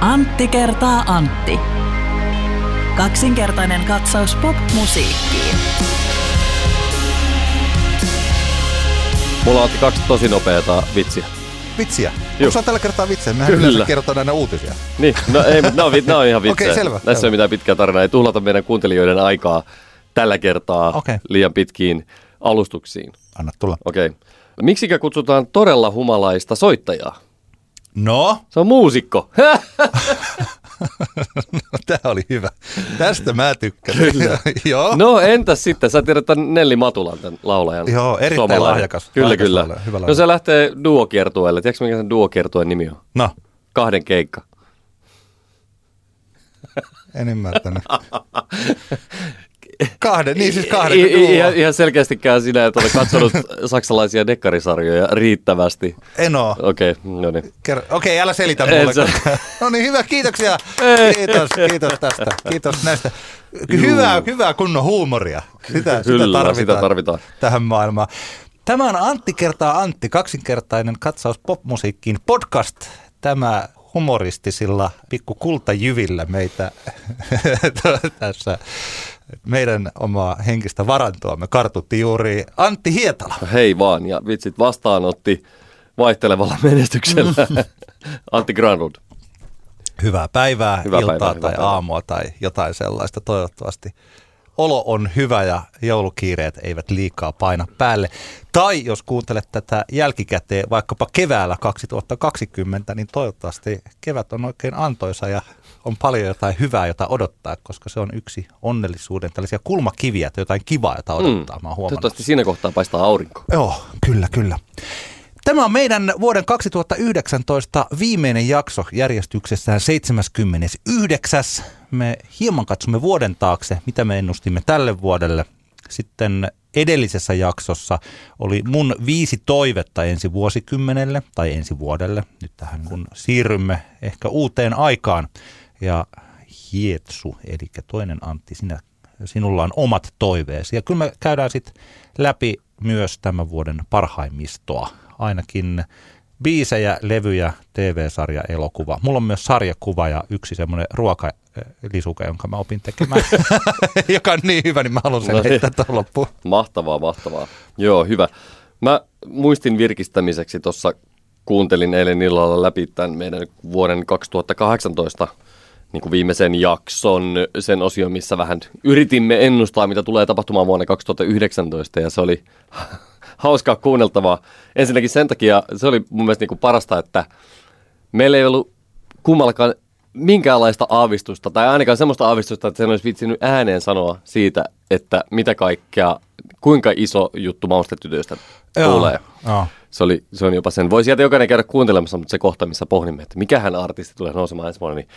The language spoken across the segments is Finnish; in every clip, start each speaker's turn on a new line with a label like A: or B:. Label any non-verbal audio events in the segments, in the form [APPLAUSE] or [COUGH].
A: Antti kertaa Antti. Kaksinkertainen katsaus pop-musiikkiin.
B: Mulla on kaksi tosi nopeata vitsiä.
C: Vitsiä. Onko sulla tällä kertaa vitsiä? Mehän
B: Kyllä.
C: yleensä kerrotaan aina uutisia.
B: Niin, no ei, mutta nämä on, vi- nämä on ihan vitsejä.
C: Okei, selvä,
B: Näissä ei
C: selvä.
B: ole mitään pitkää tarinaa. Ei tuhlata meidän kuuntelijoiden aikaa tällä kertaa
C: Okei.
B: liian pitkiin alustuksiin.
C: Anna tulla.
B: Okei. Miksikä kutsutaan todella humalaista soittajaa?
C: No,
B: Se on muusikko. [LAUGHS]
C: tämä oli hyvä. Tästä mä tykkäsin.
B: Kyllä. [LAUGHS]
C: Joo.
B: No entäs sitten, sä tiedät tämän Nelli Matulan, tämän laulajan.
C: Joo, erittäin lahjakas.
B: Kyllä,
C: Lahjakas
B: kyllä.
C: laulaja, hyvä
B: no
C: laulaja.
B: se lähtee duokiertueelle. Tiedätkö mikä sen duokiertueen nimi on?
C: no
B: Kahden keikka.
C: en ymmärtänyt. [LAUGHS] Kahden, niin siis kahden.
B: I, i, ihan, selkeästikään sinä, että olet katsonut [LAUGHS] saksalaisia dekkarisarjoja riittävästi.
C: En oo.
B: Okei, okay, no niin.
C: Kerro. Okei, älä selitä mulle.
B: sä- [LAUGHS]
C: no niin, hyvä, kiitoksia. Kiitos, kiitos tästä. Kiitos näistä. Hyvää, hyvää kunnon huumoria. Sitä,
B: Kyllä,
C: sitä, tarvitaan
B: sitä tarvitaan.
C: tähän maailmaan. Tämä on Antti kertaa Antti, kaksinkertainen katsaus popmusiikkiin podcast. Tämä humoristisilla pikku kultajyvillä meitä [LAUGHS] tässä meidän omaa henkistä varantoamme kartutti juuri Antti Hietala.
B: Hei vaan, ja vitsit vastaanotti vaihtelevalla [LAUGHS] menestyksellä [LAUGHS] Antti Granlund.
C: Hyvää päivää,
B: Hyvää
C: iltaa
B: päivää,
C: tai
B: hyvää päivää.
C: aamua tai jotain sellaista. Toivottavasti olo on hyvä ja joulukiireet eivät liikaa paina päälle. Tai jos kuuntelet tätä jälkikäteen vaikkapa keväällä 2020, niin toivottavasti kevät on oikein antoisa ja on paljon jotain hyvää, jota odottaa, koska se on yksi onnellisuuden tällaisia kulmakiviä, että jotain kivaa, jota odottaa. Mä oon huomannut.
B: Toivottavasti siinä kohtaa paistaa aurinko.
C: Joo, kyllä, kyllä. Tämä on meidän vuoden 2019 viimeinen jakso järjestyksessään 79. Me hieman katsomme vuoden taakse, mitä me ennustimme tälle vuodelle. Sitten edellisessä jaksossa oli mun viisi toivetta ensi vuosikymmenelle tai ensi vuodelle. Nyt tähän kun siirrymme ehkä uuteen aikaan. Ja Hietsu, eli toinen Antti, sinä, sinulla on omat toiveesi. Ja kyllä me käydään sitten läpi myös tämän vuoden parhaimmistoa. Ainakin biisejä, levyjä, TV-sarja, elokuva. Mulla on myös sarjakuva ja yksi semmoinen ruokalisuke, jonka mä opin tekemään, [LAUGHS] joka on niin hyvä, niin mä haluan sen
B: No niin.
C: heittää tuohon loppuun.
B: Mahtavaa, mahtavaa. Joo, hyvä. Mä muistin virkistämiseksi tuossa, kuuntelin eilen illalla läpi tämän meidän vuoden 2018 niin kuin viimeisen jakson, sen osion, missä vähän yritimme ennustaa, mitä tulee tapahtumaan vuonna 2019, ja se oli [LAUGHS] hauskaa kuunneltavaa. Ensinnäkin sen takia se oli mun mielestä niin kuin parasta, että meillä ei ollut kummallakaan minkäänlaista aavistusta, tai ainakaan semmoista aavistusta, että sen olisi vitsinyt ääneen sanoa siitä, että mitä kaikkea, kuinka iso juttu maustetytöistä tulee.
C: Joo.
B: Se, oli, se on jopa sen. Voi sieltä jokainen käydä kuuntelemassa, mutta se kohta, missä pohdimme, että mikähän artisti tulee nousemaan ensi vuonna, niin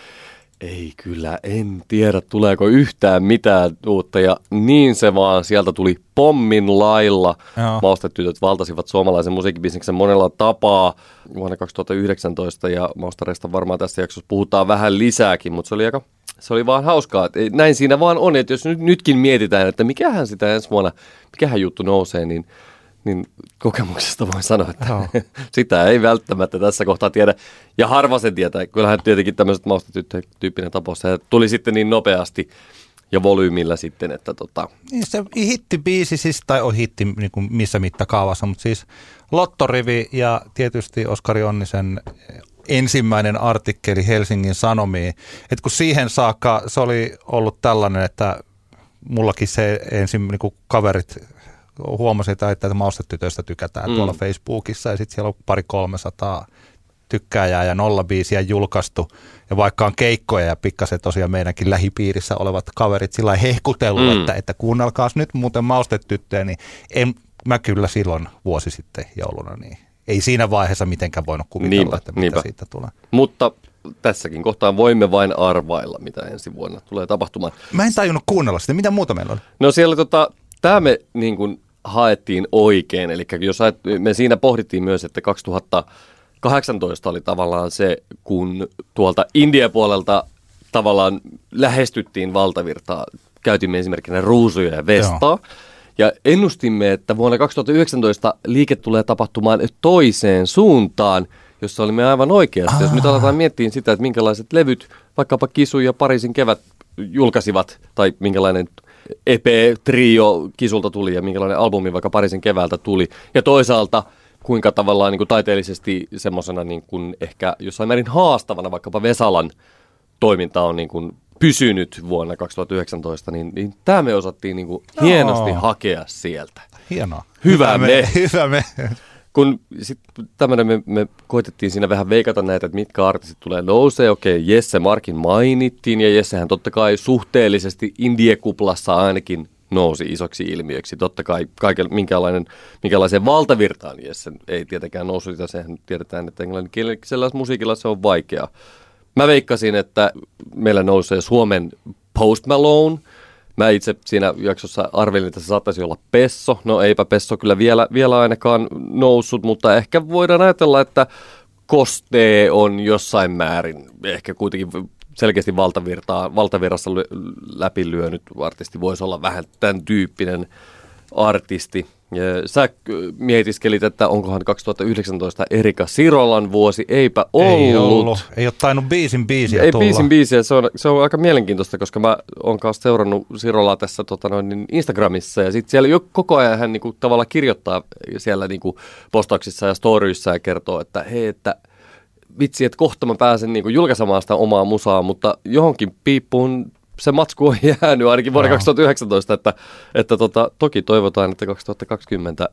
B: ei kyllä, en tiedä tuleeko yhtään mitään uutta. Ja niin se vaan, sieltä tuli pommin lailla.
C: Joo.
B: Maustetytöt valtasivat suomalaisen musiikkibisneksen monella tapaa vuonna 2019 ja maustareista varmaan tässä jaksossa puhutaan vähän lisääkin, mutta se oli aika se oli vaan hauskaa. Näin siinä vaan on, että jos nyt, nytkin mietitään, että mikähän sitä ensi vuonna, mikähän juttu nousee, niin, niin kokemuksesta voin sanoa, että
C: Joo. [LAUGHS]
B: sitä ei välttämättä tässä kohtaa tiedä. Ja harva sen tietää. Kyllähän tietenkin tämmöiset maustatyttö-tyyppinen tapaus, se tuli sitten niin nopeasti ja volyymilla sitten, että tota,
C: Niin se hittibiisi siis, tai on hitti niin kuin missä mittakaavassa, mutta siis Lottorivi ja tietysti Oskari Onnisen ensimmäinen artikkeli Helsingin Sanomiin. Et kun siihen saakka se oli ollut tällainen, että mullakin se ensin niin kuin kaverit huomasi, että että maustetytöistä tykätään
B: Mm.
C: tuolla Facebookissa ja sitten siellä on pari 300 tykkääjää ja nolla biisiä julkaistu. Ja vaikka on keikkoja ja pikkasen tosiaan meidänkin lähipiirissä olevat kaverit sillä hehkutellut,
B: Mm.
C: että, että kuunnelkaas nyt muuten maustetyttöjä, niin en, mä kyllä silloin vuosi sitten jouluna, niin ei siinä vaiheessa mitenkään voinut kuvitella,
B: Niinpä,
C: että mitä
B: niinpä.
C: siitä tulee.
B: mutta tässäkin kohtaa voimme vain arvailla, mitä ensi vuonna tulee tapahtumaan.
C: Mä en tajunnut kuunnella sitä. Mitä muuta meillä oli?
B: No siellä tota, tämä me niin kuin haettiin oikein, eli jos ajat, me siinä pohdittiin myös, että 2018 oli tavallaan se, kun tuolta India-puolelta tavallaan lähestyttiin valtavirtaa, käytimme esimerkkinä ruusuja ja vestaa, ja ennustimme, että vuonna 2019 liike tulee tapahtumaan toiseen suuntaan, jossa olimme aivan oikeassa. Jos nyt aletaan miettiä sitä, että minkälaiset levyt vaikkapa Kisu ja Pariisin kevät julkaisivat, tai minkälainen EP-trio Kisulta tuli ja minkälainen albumi vaikka Pariisin keväältä tuli. Ja toisaalta kuinka tavallaan niin kuin taiteellisesti semmoisena niin kuin ehkä jossain määrin haastavana vaikkapa Vesalan toiminta on niin kuin pysynyt vuonna 2019, niin, niin tämä me osattiin niin kuin hienosti hakea sieltä.
C: Hienoa.
B: Hyvä me.
C: Hyvä me. [LAUGHS]
B: Kun sit tämmönen me, me koitettiin siinä vähän veikata näitä, että mitkä artistit tulee nousee. Okei, Jesse Markin mainittiin ja Jessehän totta kai suhteellisesti indiekuplassa ainakin nousi isoksi ilmiöksi. Totta kai kaiken, minkälainen, minkälaiseen valtavirtaan Jesse ei tietenkään noussut, ja sehän tiedetään, että englanninkielisellä musiikilla se on vaikeaa. Mä veikkasin, että meillä nousee Suomen Post Malone. Mä itse siinä jaksossa arvelin, että se saattaisi olla Pesso. No eipä Pesso kyllä vielä, vielä ainakaan noussut, mutta ehkä voidaan ajatella, että Kostee on jossain määrin ehkä kuitenkin selkeästi valtavirtaa, valtavirrassa läpilyönyt artisti. Voisi olla vähän tämän tyyppinen artisti. Sä mietiskelit, että onkohan 2019 Erika Sirolan vuosi. Eipä ollut.
C: Ei ollut. Ei ole tainnut biisin biisiä
B: Ei
C: tulla.
B: biisin biisiä. Se on, se on aika mielenkiintoista, koska mä oon kanssa seurannut Sirolaa tässä tota noin, niin Instagramissa. Ja sitten siellä jo koko ajan hän niinku, tavallaan kirjoittaa siellä niinku, postauksissa ja storyissa ja kertoo, että hei, että vitsi, että kohta mä pääsen niinku, julkaisemaan sitä omaa musaa, mutta johonkin piippuun se matsku on jäänyt ainakin vuonna
C: Joo.
B: 2019, että, että tota, toki toivotaan, että 2020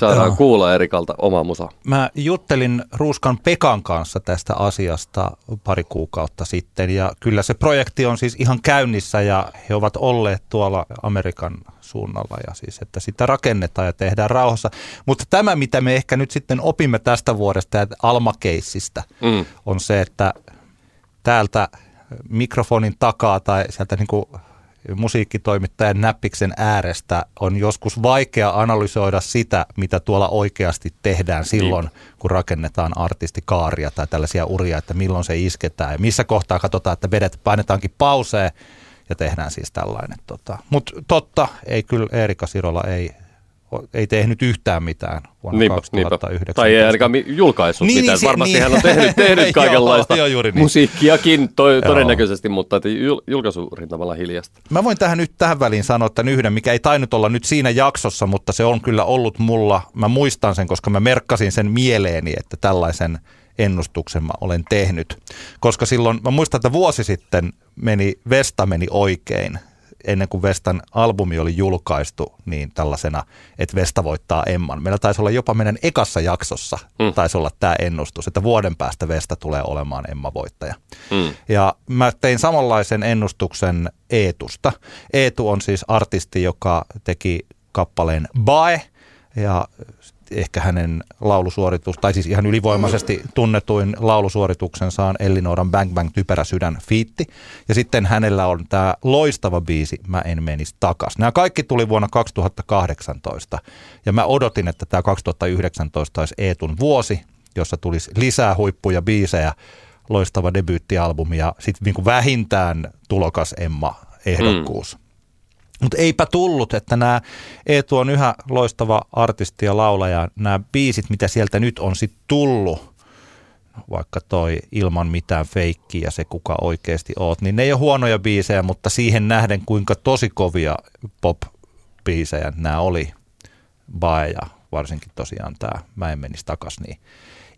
B: saadaan
C: Joo.
B: kuulla Erikalta omaa musaa.
C: Mä juttelin Ruuskan Pekan kanssa tästä asiasta pari kuukautta sitten ja kyllä se projekti on siis ihan käynnissä ja he ovat olleet tuolla Amerikan suunnalla ja siis, että sitä rakennetaan ja tehdään rauhassa. Mutta tämä, mitä me ehkä nyt sitten opimme tästä vuodesta ja Alma-keissistä,
B: Mm.
C: on se, että täältä mikrofonin takaa tai sieltä niin kuin musiikkitoimittajan näppiksen äärestä on joskus vaikea analysoida sitä, mitä tuolla oikeasti tehdään silloin, kun rakennetaan artistikaaria tai tällaisia uria, että milloin se isketään ja missä kohtaa katsotaan, että vedet painetaankin pauseen ja tehdään siis tällainen. Tota. Mutta totta, ei kyllä Erika Sirola ei, ei tehnyt yhtään mitään vuonna
B: Niinpä,
C: 2019.
B: niinpä. Tai ei ainakaan julkaissut
C: Niin,
B: niin, mitään.
C: se-
B: Varmasti
C: niin.
B: hän on tehnyt, [LAUGHS] tehnyt
C: Joo,
B: kaikenlaista
C: joo, juuri niin.
B: musiikkiakin to- todennäköisesti, mutta että jul- julkaisurintamalla hiljasta.
C: Mä voin tähän nyt tähän väliin sanoa tämän yhden, mikä ei tainnut olla nyt siinä jaksossa, mutta se on kyllä ollut mulla. Mä muistan sen, koska mä merkkasin sen mieleeni, että tällaisen ennustuksen mä olen tehnyt. Koska silloin, mä muistan, että vuosi sitten meni, Vesta meni oikein ennen kuin Vestan albumi oli julkaistu, niin tällaisena, että Vesta voittaa Emman. Meillä taisi olla jopa meidän ekassa jaksossa, mm. taisi olla tämä ennustus, että vuoden päästä Vesta tulee olemaan Emma-voittaja.
B: Mm.
C: Ja mä tein samanlaisen ennustuksen Eetusta. Eetu on siis artisti, joka teki kappaleen Bae, ja ehkä hänen laulusuoritus, tai siis ihan ylivoimaisesti tunnetuin laulusuorituksensa on Ellinooran Bang Bang Typerä sydän fiitti. Ja sitten hänellä on tämä loistava biisi Mä en menisi takas. Nämä kaikki tuli vuonna 2018. Ja mä odotin, että tämä 2019 olisi Eetun vuosi, jossa tulisi lisää huippuja biisejä, loistava debyyttialbumi ja sitten niinku vähintään tulokas Emma-ehdokkuus. Mm. Mutta eipä tullut, että nämä Eetu on yhä loistava artisti ja laulaja. Nämä biisit, mitä sieltä nyt on sitten tullut, vaikka toi ilman mitään feikkiä se kuka oikeasti oot, niin ne ei ole huonoja biisejä, mutta siihen nähden kuinka tosi kovia pop-biisejä nämä oli. Bae ja varsinkin tosiaan tämä Mä en menisi takas, niin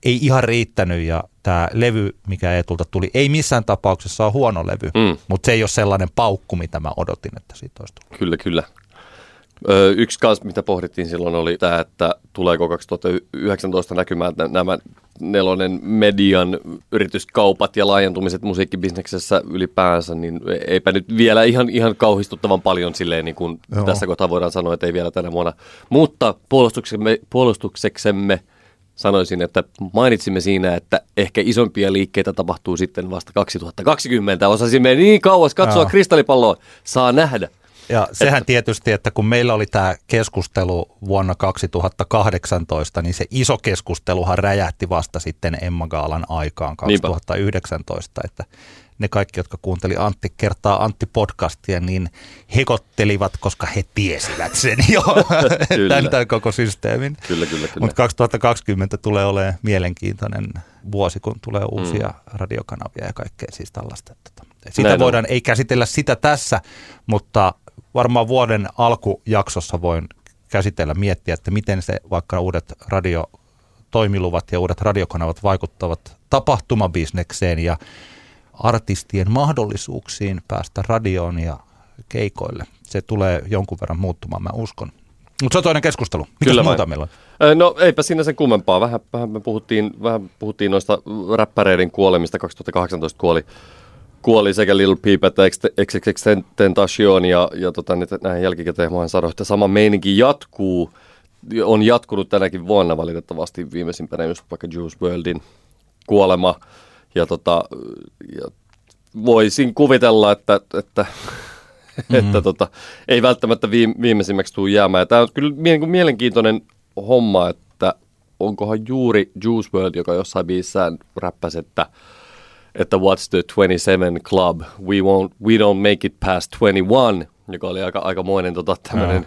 C: ei ihan riittänyt ja tämä levy, mikä Eetulta tuli, ei missään tapauksessa ole huono levy,
B: Mm.
C: mutta se ei ole sellainen paukku, mitä mä odotin, että siitä olisi tullut.
B: Kyllä, kyllä. Ö, yksi kanssa, mitä pohdittiin silloin, oli tämä, että tuleeko 2019 näkymään nä- nämä nelonen median yrityskaupat ja laajentumiset musiikkibisneksessä ylipäänsä, niin eipä nyt vielä ihan, ihan kauhistuttavan paljon silleen, niin kuin
C: Joo.
B: tässä kohtaa voidaan sanoa, että ei vielä tänä vuonna. Mutta puolustuksemme, puolustukseksemme sanoisin, että mainitsimme siinä, että ehkä isompia liikkeitä tapahtuu sitten vasta 2020. Osasimme niin kauas katsoa
C: Joo.
B: kristallipalloa, saa nähdä.
C: Ja sehän että, tietysti, että kun meillä oli tämä keskustelu vuonna 2018, niin se iso keskusteluhan räjähti vasta sitten Emma Gaalan aikaan 2019, Niinpä. että ne kaikki, jotka kuunteli Antti kertaa Antti podcastia, niin hekottelivat, koska he tiesivät sen jo, [LAUGHS] tämän, tämän koko systeemin.
B: Kyllä, kyllä, kyllä.
C: Mutta 2020 tulee olemaan mielenkiintoinen vuosi, kun tulee uusia mm. radiokanavia ja kaikkea siis tällaista. Sitä Näin voidaan, on. ei käsitellä sitä tässä, mutta varmaan vuoden alkujaksossa voin käsitellä, miettiä, että miten se vaikka uudet radiotoimiluvat ja uudet radiokanavat vaikuttavat tapahtumabisnekseen ja artistien mahdollisuuksiin päästä radioon ja keikoille. Se tulee jonkun verran muuttumaan, mä uskon. Mutta se on toinen keskustelu. Mitä Kyllä muuta meillä
B: on? No eipä siinä sen kummempaa. Vähän, vähän me puhuttiin, vähän puhuttiin noista räppäreiden kuolemista. 2018 kuoli, kuoli sekä Lil Peep että XXX Tentacion ja, ja tota, näihin jälkikäteen voin sanoa, että sama meininki jatkuu. On jatkunut tänäkin vuonna valitettavasti viimeisimpänä just vaikka Juice Worldin kuolema – ja, tota, ja voisin kuvitella, että, että, [LAUGHS] mm-hmm. että tota, ei välttämättä viimeisimmäksi tule jäämään. Tämä on kyllä mielenkiintoinen homma, että onkohan juuri Juice WRLD, joka jossain biissään räppäsi, että, että what's the 27 club, we, won't, we don't make it past 21, joka oli aika, aikamoinen tota, tämmöinen,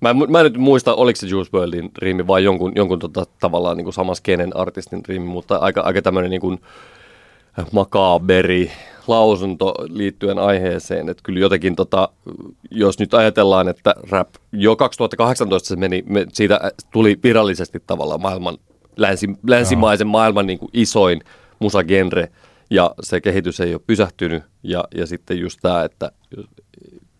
B: Mä en, mä en nyt muista, oliko se Juice WRLDin riimi vai jonkun, jonkun tota, tavallaan niin kuin saman skenen artistin riimi, mutta aika, aika tämmöinen niin kuin, makaaberi lausunto liittyen aiheeseen. Että kyllä jotenkin, tota, jos nyt ajatellaan, että rap jo 2018 se meni, me, siitä tuli virallisesti tavallaan maailman, länsi, länsimaisen maailman niin kuin isoin musagenre, ja se kehitys ei ole pysähtynyt. Ja, ja sitten just tämä, että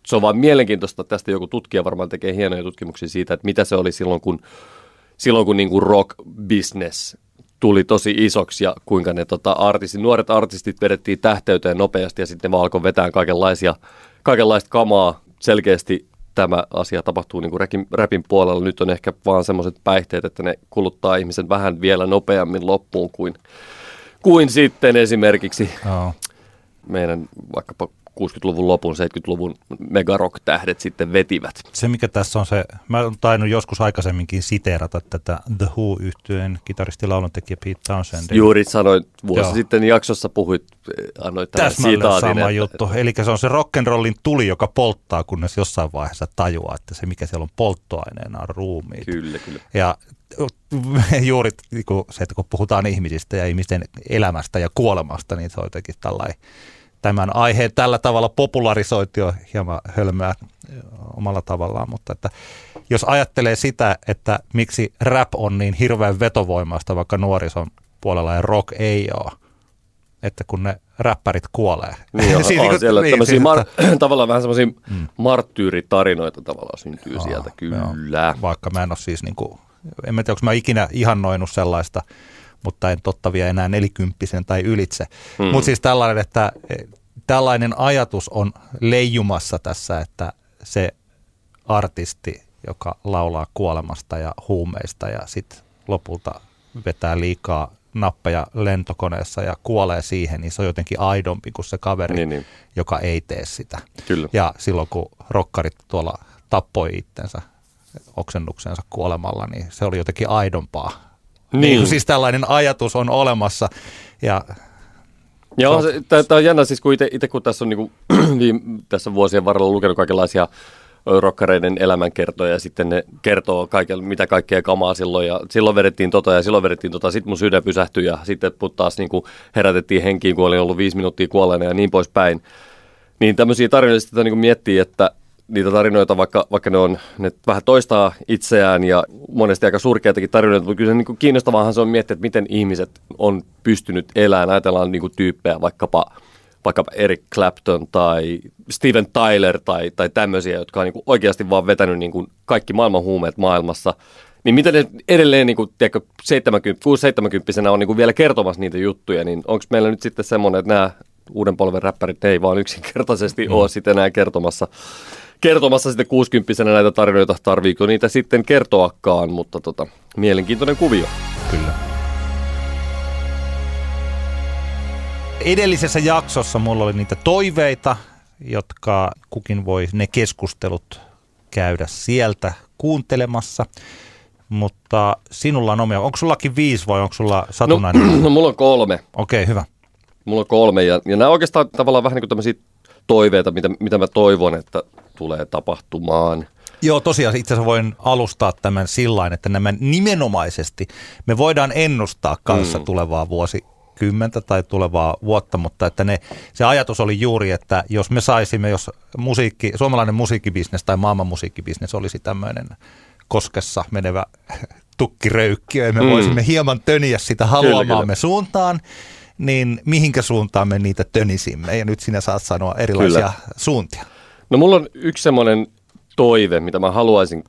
B: se on vaan mielenkiintoista, tästä joku tutkija varmaan tekee hienoja tutkimuksia siitä, että mitä se oli silloin, kun, silloin kun niin kuin rock business tuli tosi isoksi ja kuinka ne tota, artistit, nuoret artistit vedettiin tähteyteen nopeasti ja sitten ne vaan alkoi vetää kaikenlaisia, kaikenlaista kamaa. Selkeästi tämä asia tapahtuu niin kuin räpin, räpin puolella. Nyt on ehkä vaan semmoiset päihteet, että ne kuluttaa ihmisen vähän vielä nopeammin loppuun kuin, kuin sitten esimerkiksi oh. meidän vaikkapa 60-luvun lopun, 70-luvun megarock-tähdet sitten vetivät.
C: Se mikä tässä on se, mä oon tainnut joskus aikaisemminkin siteerata tätä The who yhtyeen kitaristi lauluntekijä Pete Townshend.
B: Juuri sanoin, vuosi Joo. sitten jaksossa puhuit, annoit tämän sitaatin.
C: sama että... juttu. Eli se on se rock'n'rollin tuli, joka polttaa, kunnes jossain vaiheessa tajuaa, että se mikä siellä on polttoaineena on ruumiit.
B: Kyllä, kyllä.
C: Ja [LAUGHS] juuri niin se, että kun puhutaan ihmisistä ja ihmisten elämästä ja kuolemasta, niin se on jotenkin tällainen tämän aiheen tällä tavalla popularisoitu jo hieman hölmöä omalla tavallaan, mutta että jos ajattelee sitä, että miksi rap on niin hirveän vetovoimasta vaikka nuorison puolella ja rock ei ole, että kun ne räppärit kuolee.
B: Niin, [LAUGHS] on, on niinku- siellä niin, tämmöisiä mar- [CLEARS THROAT] tavallaan vähän semmoisia mm. marttyyritarinoita tavallaan syntyy joo, sieltä, kyllä.
C: Joo. Vaikka mä en ole siis, niin kuin, en mä tiedä, onko mä ikinä ihannoinut sellaista mutta en totta vielä enää nelikymppisen tai ylitse. Mm. Mutta siis tällainen, että tällainen ajatus on leijumassa tässä, että se artisti, joka laulaa kuolemasta ja huumeista ja sitten lopulta vetää liikaa nappeja lentokoneessa ja kuolee siihen, niin se on jotenkin aidompi kuin se kaveri, niin, niin. joka ei tee sitä.
B: Kyllä.
C: Ja silloin kun rokkarit tuolla tappoi itsensä oksennuksensa kuolemalla, niin se oli jotenkin aidompaa niin. niin siis tällainen ajatus on olemassa. Ja
B: Joo, tämä on jännä siis, kun itse kun tässä on [CLEARS THROAT] niin kuin, tässä vuosien varrella lukenut kaikenlaisia rokkareiden elämänkertoja ja sitten ne kertoo kaiken, mitä kaikkea kamaa silloin ja silloin vedettiin tota ja silloin vedettiin tota, sitten mun sydän pysähtyi ja sitten taas niin kuin herätettiin henkiin, kun oli ollut viisi minuuttia kuolleena ja niin poispäin. Niin tämmöisiä tarinoita sitten niin miettii, että niitä tarinoita, vaikka, vaikka ne on, ne vähän toistaa itseään ja monesti aika surkeitakin tarinoita, mutta kyllä se niin kiinnostavaahan se on miettiä, että miten ihmiset on pystynyt elämään. Ajatellaan niin kuin tyyppejä, vaikkapa, vaikkapa Eric Clapton tai Steven Tyler tai, tai tämmöisiä, jotka on niin kuin oikeasti vaan vetänyt niin kuin kaikki maailman huumeet maailmassa. Niin miten ne edelleen, niin kuin, tiedätkö, 70, 6-70 on niin kuin vielä kertomassa niitä juttuja, niin onko meillä nyt sitten semmoinen, että nämä uuden polven räppärit ei vaan yksinkertaisesti mm. ole sitten enää kertomassa kertomassa sitten 60 näitä tarinoita, tarviiko niitä sitten kertoakaan, mutta tota, mielenkiintoinen kuvio.
C: Kyllä. Edellisessä jaksossa mulla oli niitä toiveita, jotka kukin voi ne keskustelut käydä sieltä kuuntelemassa. Mutta sinulla on omia. Onko sullakin viisi vai onko sulla satunnainen?
B: No, [CLEARS THROAT] no mulla on kolme.
C: Okei, okay, hyvä.
B: Mulla on kolme ja, ja nämä oikeastaan tavallaan vähän niin kuin tämmöisiä toiveita, mitä, mitä mä toivon, että tulee tapahtumaan.
C: Joo, tosiaan itse asiassa voin alustaa tämän sillä että nämä nimenomaisesti, me voidaan ennustaa kanssa mm. tulevaa vuosi kymmentä tai tulevaa vuotta, mutta että ne, se ajatus oli juuri, että jos me saisimme, jos musiikki, suomalainen musiikkibisnes tai maailman musiikkibisnes olisi tämmöinen koskessa menevä [LAUGHS] tukkiröykkiö, ja me mm. voisimme hieman töniä sitä haluamaamme kyllä, kyllä. suuntaan, niin mihinkä suuntaan me niitä tönisimme? Ja nyt sinä saat sanoa erilaisia kyllä. suuntia.
B: No mulla on yksi semmoinen toive, mitä mä haluaisin,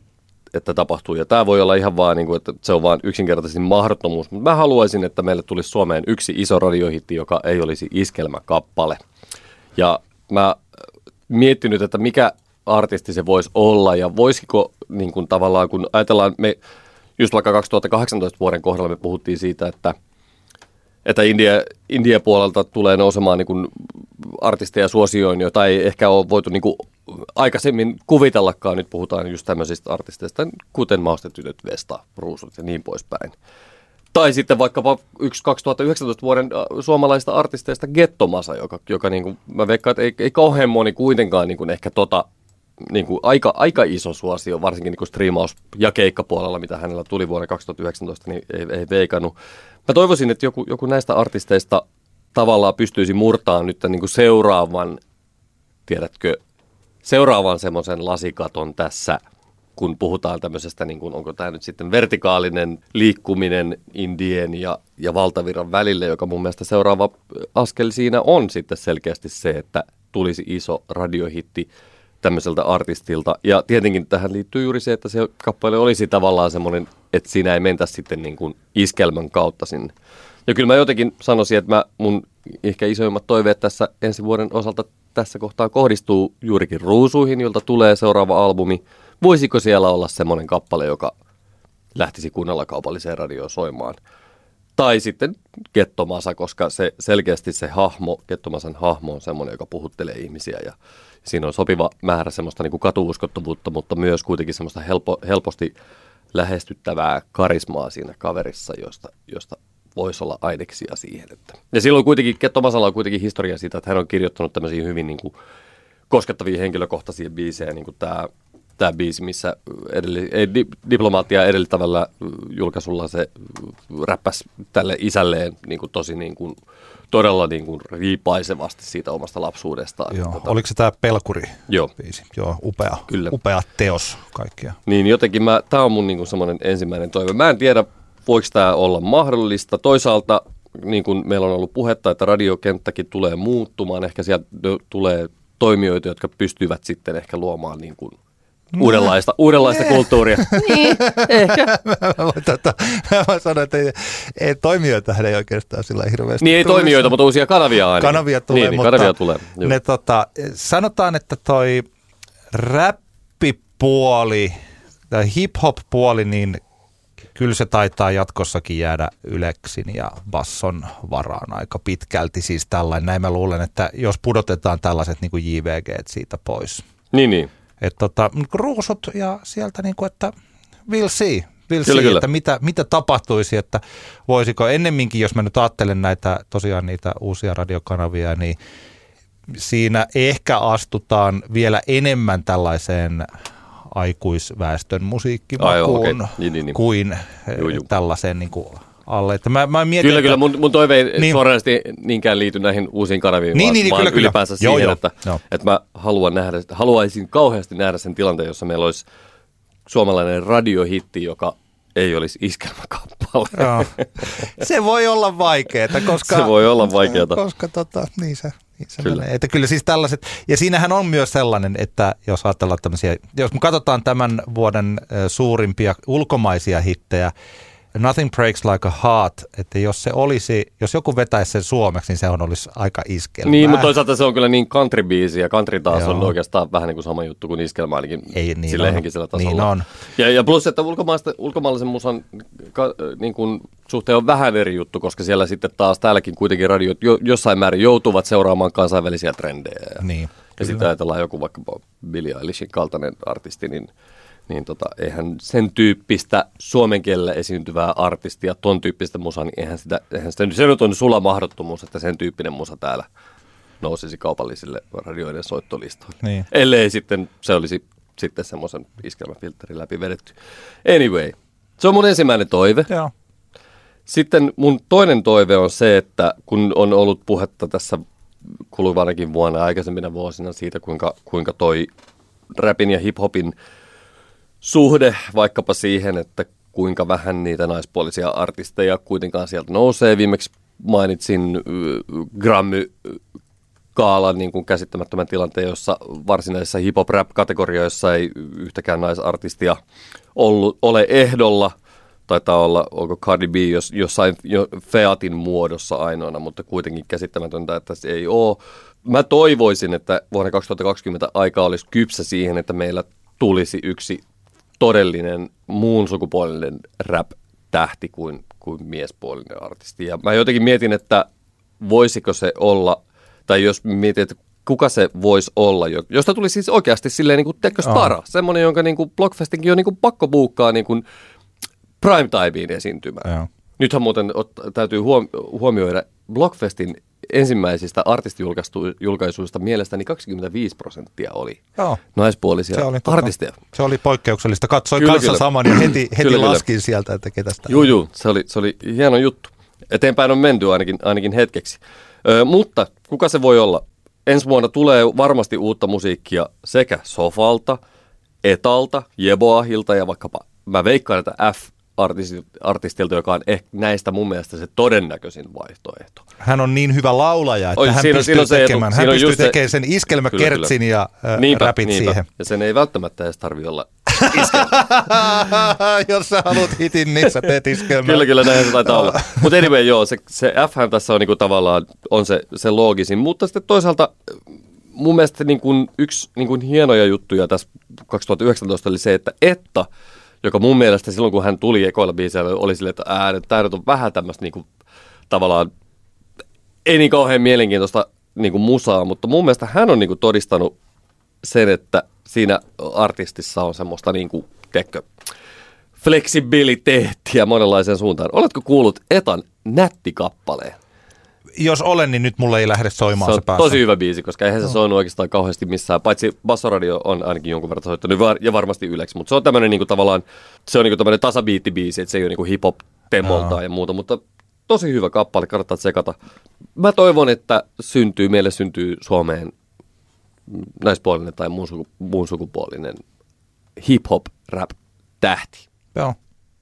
B: että tapahtuu. Ja tämä voi olla ihan vaan, niin kuin, että se on vaan yksinkertaisesti mahdottomuus. Mutta mä haluaisin, että meille tulisi Suomeen yksi iso radiohitti, joka ei olisi iskelmäkappale. Ja mä miettinyt, että mikä artisti se voisi olla ja voisiko niin kuin tavallaan, kun ajatellaan, me just vaikka 2018 vuoden kohdalla me puhuttiin siitä, että – että India, India puolelta tulee nousemaan niin kuin artisteja suosioon, jota ei ehkä ole voitu niin kuin aikaisemmin kuvitellakaan. Nyt puhutaan just tämmöisistä artisteista, kuten Maustetytöt, Vesta, Ruusut ja niin poispäin. Tai sitten vaikkapa yksi 2019 vuoden äh, suomalaisista artisteista Gettomasa, joka, joka niin kuin, mä veikkaan, että ei, ei kauhean moni kuitenkaan niin kuin ehkä tota, niin kuin aika, aika iso suosio, varsinkin niin kuin striimaus- ja keikkapuolella, mitä hänellä tuli vuonna 2019, niin ei, ei veikannut. Mä toivoisin, että joku, joku näistä artisteista tavallaan pystyisi murtaan nyt niin kuin seuraavan, tiedätkö, seuraavan semmoisen lasikaton tässä, kun puhutaan tämmöisestä, niin kuin, onko tämä nyt sitten vertikaalinen liikkuminen Indien ja, ja valtavirran välille, joka mun mielestä seuraava askel siinä on sitten selkeästi se, että tulisi iso radiohitti tämmöiseltä artistilta. Ja tietenkin tähän liittyy juuri se, että se kappale olisi tavallaan semmoinen, että siinä ei mentä sitten niin kuin iskelmän kautta sinne. Ja kyllä mä jotenkin sanoisin, että mä, mun ehkä isoimmat toiveet tässä ensi vuoden osalta tässä kohtaa kohdistuu juurikin ruusuihin, jolta tulee seuraava albumi. Voisiko siellä olla semmoinen kappale, joka lähtisi kunnalla kaupalliseen radioon soimaan? Tai sitten Kettomasa, koska se selkeästi se hahmo, Kettomasan hahmo on semmoinen, joka puhuttelee ihmisiä ja siinä on sopiva määrä semmoista niin kuin katuuskottavuutta, mutta myös kuitenkin semmoista helpo, helposti lähestyttävää karismaa siinä kaverissa, josta, josta voisi olla aineksia siihen. Että. Ja silloin kuitenkin, Ketto Masala on kuitenkin historia siitä, että hän on kirjoittanut tämmöisiä hyvin niin kuin, koskettavia henkilökohtaisia biisejä, niin kuin tämä tämä biisi, missä edelli, ei, di, diplomaattia edellittävällä julkaisulla se räppäs tälle isälleen niin kuin tosi niin kuin, todella niin kuin riipaisevasti siitä omasta lapsuudestaan.
C: Joo. Tota, Oliko se tämä Pelkuri
B: Joo.
C: biisi? Joo, upea, Kyllä. upea teos kaikkia.
B: Niin jotenkin tämä on mun niin kuin semmoinen ensimmäinen toive. Mä en tiedä, voiko tämä olla mahdollista. Toisaalta niin kuin meillä on ollut puhetta, että radiokenttäkin tulee muuttumaan. Ehkä sieltä tulee toimijoita, jotka pystyvät sitten ehkä luomaan niin kuin uudenlaista, uudenlaista kulttuuria. [LAUGHS]
C: niin, ehkä. mä, voin, tota, mä sanoa, että ei, ei toimijoita ei oikeastaan sillä hirveästi.
B: Niin ei tulisi. toimijoita, mutta uusia kanavia aina.
C: Kanavia tulee, niin, niin, mutta kanavia tulee. Ne, tota, sanotaan, että toi räppipuoli tai hip-hop-puoli, niin kyllä se taitaa jatkossakin jäädä Yleksin ja Basson varaan aika pitkälti. Siis tällainen, näin mä luulen, että jos pudotetaan tällaiset niin kuin JVG siitä pois.
B: Niin, niin.
C: Että tota, ruusut ja sieltä niin kuin, että we'll see. We'll kyllä, see, kyllä. että mitä, mitä tapahtuisi, että voisiko ennemminkin, jos mä nyt ajattelen näitä tosiaan niitä uusia radiokanavia, niin siinä ehkä astutaan vielä enemmän tällaiseen aikuisväestön musiikkimakuun Ai, okay. niin, niin, niin. kuin juu, juu. tällaiseen niin kuin alle. Että mä, mä mietin,
B: kyllä,
C: että,
B: kyllä. Mun, mun toive ei niin, suorasti niinkään liity näihin uusiin kanaviin,
C: niin, vaan, niin,
B: vaan
C: kyllä,
B: ylipäänsä kyllä. siihen, joo, että, joo. että mä haluan nähdä, haluaisin kauheasti nähdä sen tilanteen, jossa meillä olisi suomalainen radiohitti, joka ei olisi iskelmäkappale. Joo.
C: Se voi olla vaikeaa, [LAUGHS] koska...
B: Se voi olla vaikeaa.
C: Koska tota, niin se, niin se kyllä. Menee. Että kyllä siis tällaiset, ja siinähän on myös sellainen, että jos ajatellaan tämmöisiä, jos me katsotaan tämän vuoden suurimpia ulkomaisia hittejä, Nothing Breaks Like a Heart, että jos se olisi, jos joku vetäisi sen suomeksi, niin se on olisi aika iskelmää.
B: Niin, mutta toisaalta se on kyllä niin country-biisi, ja country taas Joo. on oikeastaan vähän niin kuin sama juttu kuin iskelmä, ainakin Ei, niin sille henkisellä tasolla.
C: Niin on.
B: Ja, ja plus, että ulkomaalaisen musan ka, niin kuin, suhteen on vähän eri juttu, koska siellä sitten taas täälläkin kuitenkin radiot jo, jossain määrin joutuvat seuraamaan kansainvälisiä trendejä. Ja,
C: niin.
B: Ja sitten ajatellaan joku vaikka Billie Eilishin kaltainen artisti, niin, niin tota, eihän sen tyyppistä suomen kielellä esiintyvää artistia, ton tyyppistä musaa, niin eihän sitä, eihän sitä se nyt on sula mahdottomuus, että sen tyyppinen musa täällä nousisi kaupallisille radioiden soittolistoille.
C: Niin.
B: Ellei sitten se olisi sitten semmoisen iskelmäfilterin läpi vedetty. Anyway, se on mun ensimmäinen toive.
C: Joo.
B: Sitten mun toinen toive on se, että kun on ollut puhetta tässä kuluvanakin vuonna aikaisemmina vuosina siitä, kuinka, kuinka toi rapin ja hiphopin suhde vaikkapa siihen, että kuinka vähän niitä naispuolisia artisteja kuitenkaan sieltä nousee. Viimeksi mainitsin Grammy Kaalan niin kuin käsittämättömän tilanteen, jossa varsinaisissa hip-hop-rap-kategorioissa ei yhtäkään naisartistia ollut, ole ehdolla. Taitaa olla, onko Cardi B jos, jossain jo Featin muodossa ainoana, mutta kuitenkin käsittämätöntä, että se ei ole. Mä toivoisin, että vuonna 2020 aika olisi kypsä siihen, että meillä tulisi yksi todellinen muun sukupuolinen rap-tähti kuin, kuin miespuolinen artisti. Ja mä jotenkin mietin, että voisiko se olla tai jos mietit, että kuka se voisi olla, josta tuli siis oikeasti silleen niin kuin tekkö stara, semmoinen, jonka niin kuin Blockfestinkin on niin kuin pakko buukkaa niin kuin prime timeen esiintymään. Joo. Nythän muuten ot, täytyy huom- huomioida Blockfestin ensimmäisistä artistijulkaisuista mielestäni 25 prosenttia oli Joo. naispuolisia se oli, artisteja.
C: Se oli poikkeuksellista. Katsoin kyllä, kanssa kyllä. saman ja heti, heti kyllä, laskin kyllä. sieltä, että ketä sitä
B: Juu, juu, se oli, se oli hieno juttu. Eteenpäin on menty ainakin, ainakin hetkeksi. Ö, mutta kuka se voi olla? Ensi vuonna tulee varmasti uutta musiikkia sekä Sofalta, Etalta, Jeboahilta ja vaikkapa, mä veikkaan, että F artistilta, joka on ehkä näistä mun mielestä se todennäköisin vaihtoehto.
C: Hän on niin hyvä laulaja, että Oi, hän siinä, pystyy siinä tekemään, hän pystyy tekemään sen iskelmäkertsin ja äh, niinpä, räpit niinpä. siihen.
B: Ja sen ei välttämättä edes tarvi olla [LAUGHS] [LAUGHS]
C: Jos sä haluat hitin, niin sä teet iskelmää.
B: kyllä, kyllä, näin se taitaa olla. [LAUGHS] Mutta anyway, joo, se, se F tässä on niinku tavallaan on se, se loogisin. Mutta sitten toisaalta mun mielestä niinku yksi niinku hienoja juttuja tässä 2019 oli se, että Etta, joka mun mielestä silloin kun hän tuli ekoilla biiseillä, oli silleen, että ää, tämä on vähän tämmöistä niinku, tavallaan ei niin kauhean mielenkiintoista niinku musaa, mutta mun mielestä hän on niinku todistanut sen, että siinä artistissa on semmoista niin kuin, tekkö, fleksibiliteettiä monenlaiseen suuntaan. Oletko kuullut Etan nättikappaleen?
C: Jos olen, niin nyt mulle ei lähde soimaan
B: se,
C: se päässä.
B: tosi hyvä biisi, koska eihän se no. soinut oikeastaan kauheasti missään. Paitsi Bassoradio on ainakin jonkun verran soittanut ja varmasti yleksi. Mutta se on tämmöinen niin tavallaan, se on niin tämmöinen tasabiittibiisi, että se ei ole niin hip-hop temolta no. ja muuta. Mutta tosi hyvä kappale, kannattaa tsekata. Mä toivon, että syntyy, meille syntyy Suomeen naispuolinen tai muun, suku, muun sukupuolinen hip-hop rap tähti.
C: Joo,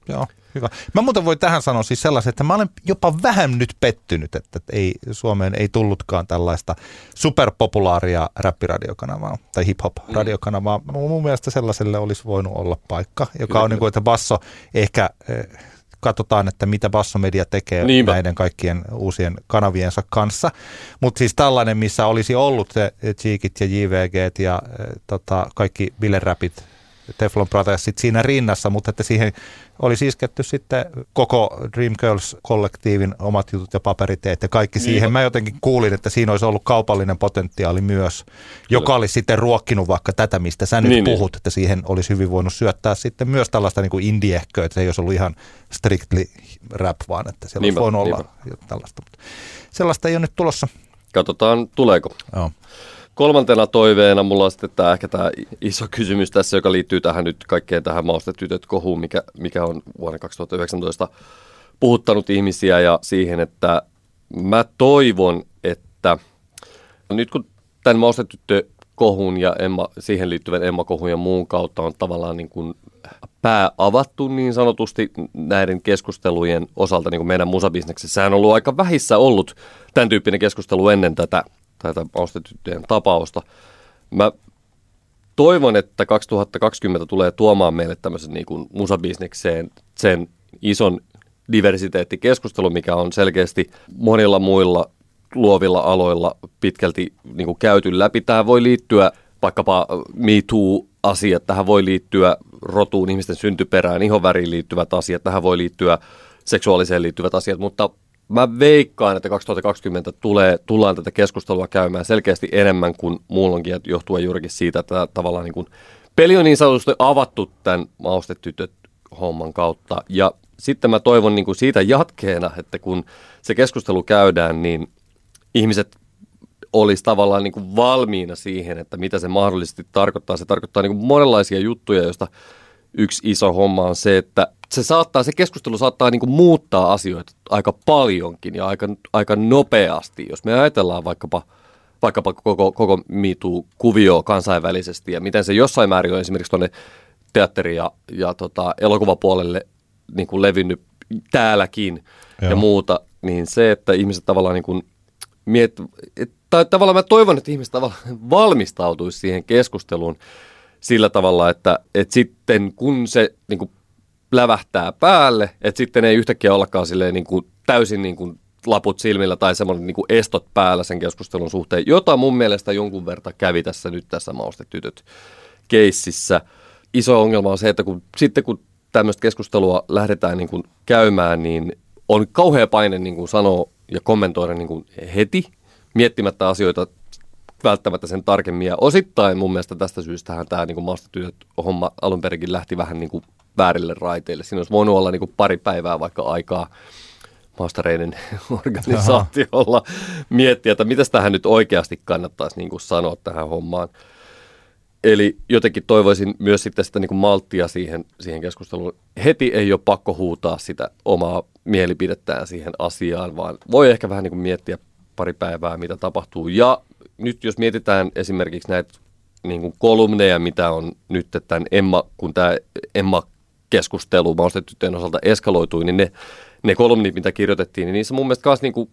C: joo, hyvä. Mä muuten voi tähän sanoa siis sellaisen, että mä olen jopa vähän nyt pettynyt, että ei, Suomeen ei tullutkaan tällaista superpopulaaria räppiradiokanavaa tai hip-hop-radiokanavaa. Mm. Mun mielestä sellaiselle olisi voinut olla paikka, joka kyllä, on niin kuin, että basso ehkä eh, katsotaan, että mitä Bassomedia tekee Niinpä. näiden kaikkien uusien kanaviensa kanssa. Mutta siis tällainen, missä olisi ollut se Cheekit ja JVG ja e, tota, kaikki Rapit, Teflon Brothersit siinä rinnassa, mutta että siihen olisi isketty sitten koko Dream Girls-kollektiivin omat jutut ja paperiteet ja kaikki siihen. Niin. Mä jotenkin kuulin, että siinä olisi ollut kaupallinen potentiaali myös, Kyllä. joka olisi sitten ruokkinut vaikka tätä, mistä sä nyt niin, niin. puhut, niin. että siihen olisi hyvin voinut syöttää sitten myös tällaista niin kuin indiehköä, että se ei olisi ollut ihan strictly rap, vaan että siellä niinpä, olisi voinut niinpä. olla tällaista. Mutta sellaista ei ole nyt tulossa.
B: Katsotaan, tuleeko. Joo. Kolmantena toiveena mulla on sitten tämä, ehkä tämä iso kysymys tässä, joka liittyy tähän nyt kaikkeen tähän maustetytöt kohuun, mikä, mikä on vuonna 2019 puhuttanut ihmisiä ja siihen, että mä toivon, että nyt kun tämän maustetyttö kohun ja Emma, siihen liittyvän Emma kohun ja muun kautta on tavallaan niin kuin pää avattu niin sanotusti näiden keskustelujen osalta niin kuin meidän musabisneksessä. On ollut aika vähissä ollut tämän tyyppinen keskustelu ennen tätä tätä maustetyttöjen tapausta. Mä toivon, että 2020 tulee tuomaan meille tämmöisen niin kuin musabisnekseen sen ison diversiteettikeskustelun, mikä on selkeästi monilla muilla luovilla aloilla pitkälti niin kuin käyty läpi. Tämä voi liittyä vaikkapa Me Too-asiat, tähän voi liittyä rotuun, ihmisten syntyperään, ihonväriin liittyvät asiat, tähän voi liittyä seksuaaliseen liittyvät asiat, mutta mä veikkaan, että 2020 tulee, tullaan tätä keskustelua käymään selkeästi enemmän kuin muulloinkin, johtuen juurikin siitä, että tavallaan niin kuin peli on niin sanotusti avattu tämän maustetytöt homman kautta. Ja sitten mä toivon niin kuin siitä jatkeena, että kun se keskustelu käydään, niin ihmiset olisi tavallaan niin kuin valmiina siihen, että mitä se mahdollisesti tarkoittaa. Se tarkoittaa niin kuin monenlaisia juttuja, joista yksi iso homma on se, että se saattaa, se keskustelu saattaa niin kuin muuttaa asioita aika paljonkin ja aika, aika nopeasti. Jos me ajatellaan vaikkapa, vaikkapa koko, koko MeToo-kuvio kansainvälisesti ja miten se jossain määrin on esimerkiksi tuonne teatteri- ja, ja tota, elokuvapuolelle niin kuin levinnyt täälläkin Joo. ja muuta, niin se, että ihmiset tavallaan niin kuin miet, et, tai tavallaan mä toivon, että ihmiset tavallaan valmistautuisi siihen keskusteluun sillä tavalla, että, että sitten kun se niin kuin lävähtää päälle, että sitten ei yhtäkkiä ollakaan silleen niin kuin täysin niin kuin laput silmillä tai semmoinen niin kuin estot päällä sen keskustelun suhteen, jota mun mielestä jonkun verran kävi tässä nyt tässä maustetytöt keississä. Iso ongelma on se, että kun, sitten kun tämmöistä keskustelua lähdetään niin kuin käymään, niin on kauhea paine niin kuin sanoa ja kommentoida niin kuin heti, miettimättä asioita välttämättä sen tarkemmin. Ja osittain mun mielestä tästä syystä tämä niin maastotyöt homma alun perinkin lähti vähän niin kuin väärille raiteille. Siinä olisi voinut olla niin kuin pari päivää vaikka aikaa maastareiden [LAUGHS] organisaatiolla miettiä, että mitä tähän nyt oikeasti kannattaisi niin kuin sanoa tähän hommaan. Eli jotenkin toivoisin myös sitten sitä niin kuin malttia siihen, siihen keskusteluun. Heti ei ole pakko huutaa sitä omaa mielipidettään siihen asiaan, vaan voi ehkä vähän niin kuin miettiä pari päivää, mitä tapahtuu. Ja nyt jos mietitään esimerkiksi näitä niin kuin kolumneja, mitä on nyt tämän Emma, kun tämä Emma-keskustelu maustetyttöjen osalta eskaloitui, niin ne, ne kolumnit, mitä kirjoitettiin, niin niissä mun mielestä niin kuin,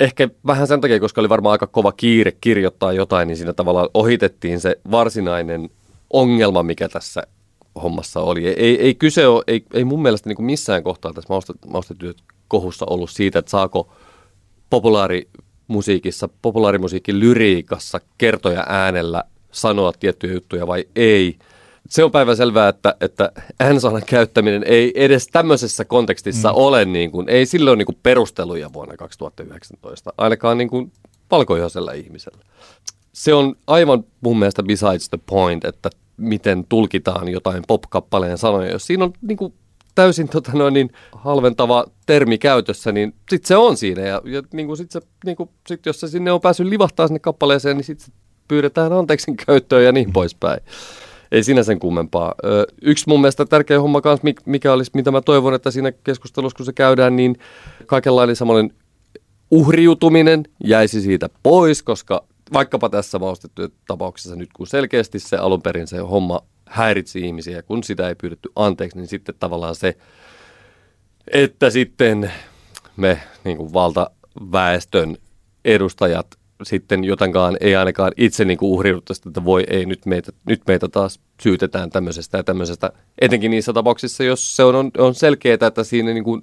B: ehkä vähän sen takia, koska oli varmaan aika kova kiire kirjoittaa jotain, niin siinä tavallaan ohitettiin se varsinainen ongelma, mikä tässä hommassa oli. Ei, ei kyse ole, ei, ei mun mielestä niin kuin missään kohtaa tässä maustetyöt kohussa ollut siitä, että saako populaarimusiikissa, populaarimusiikin lyriikassa kertoja äänellä sanoa tiettyjä juttuja vai ei. Se on päivän selvää, että, että äänsanan käyttäminen ei edes tämmöisessä kontekstissa mm. ole, niin kuin, ei sille ole niin kuin perusteluja vuonna 2019, ainakaan niin kuin valkoihoisella ihmisellä. Se on aivan mun mielestä besides the point, että miten tulkitaan jotain pop-kappaleen sanoja. Jos siinä on niin kuin täysin tota noin, niin halventava termi käytössä, niin sitten se on siinä. Ja, ja niin kuin sit se, niin kuin, sit jos se sinne on päässyt livahtaa sinne kappaleeseen, niin sitten pyydetään anteeksi [LAUGHS] käyttöön ja niin poispäin. Ei siinä sen kummempaa. Ö, yksi mun mielestä tärkeä homma kanssa, mikä olisi, mitä mä toivon, että siinä keskustelussa kun se käydään, niin kaikenlainen samoin uhriutuminen jäisi siitä pois, koska vaikkapa tässä maustettuja tapauksessa nyt, kun selkeästi se alun perin se homma häiritsi ihmisiä. Ja kun sitä ei pyydetty anteeksi, niin sitten tavallaan se, että sitten me niin kuin valtaväestön edustajat sitten jotenkaan ei ainakaan itse niin uhriudutta että voi ei, nyt meitä, nyt meitä taas syytetään tämmöisestä ja tämmöisestä. Etenkin niissä tapauksissa, jos se on, on selkeää, että siinä niin kuin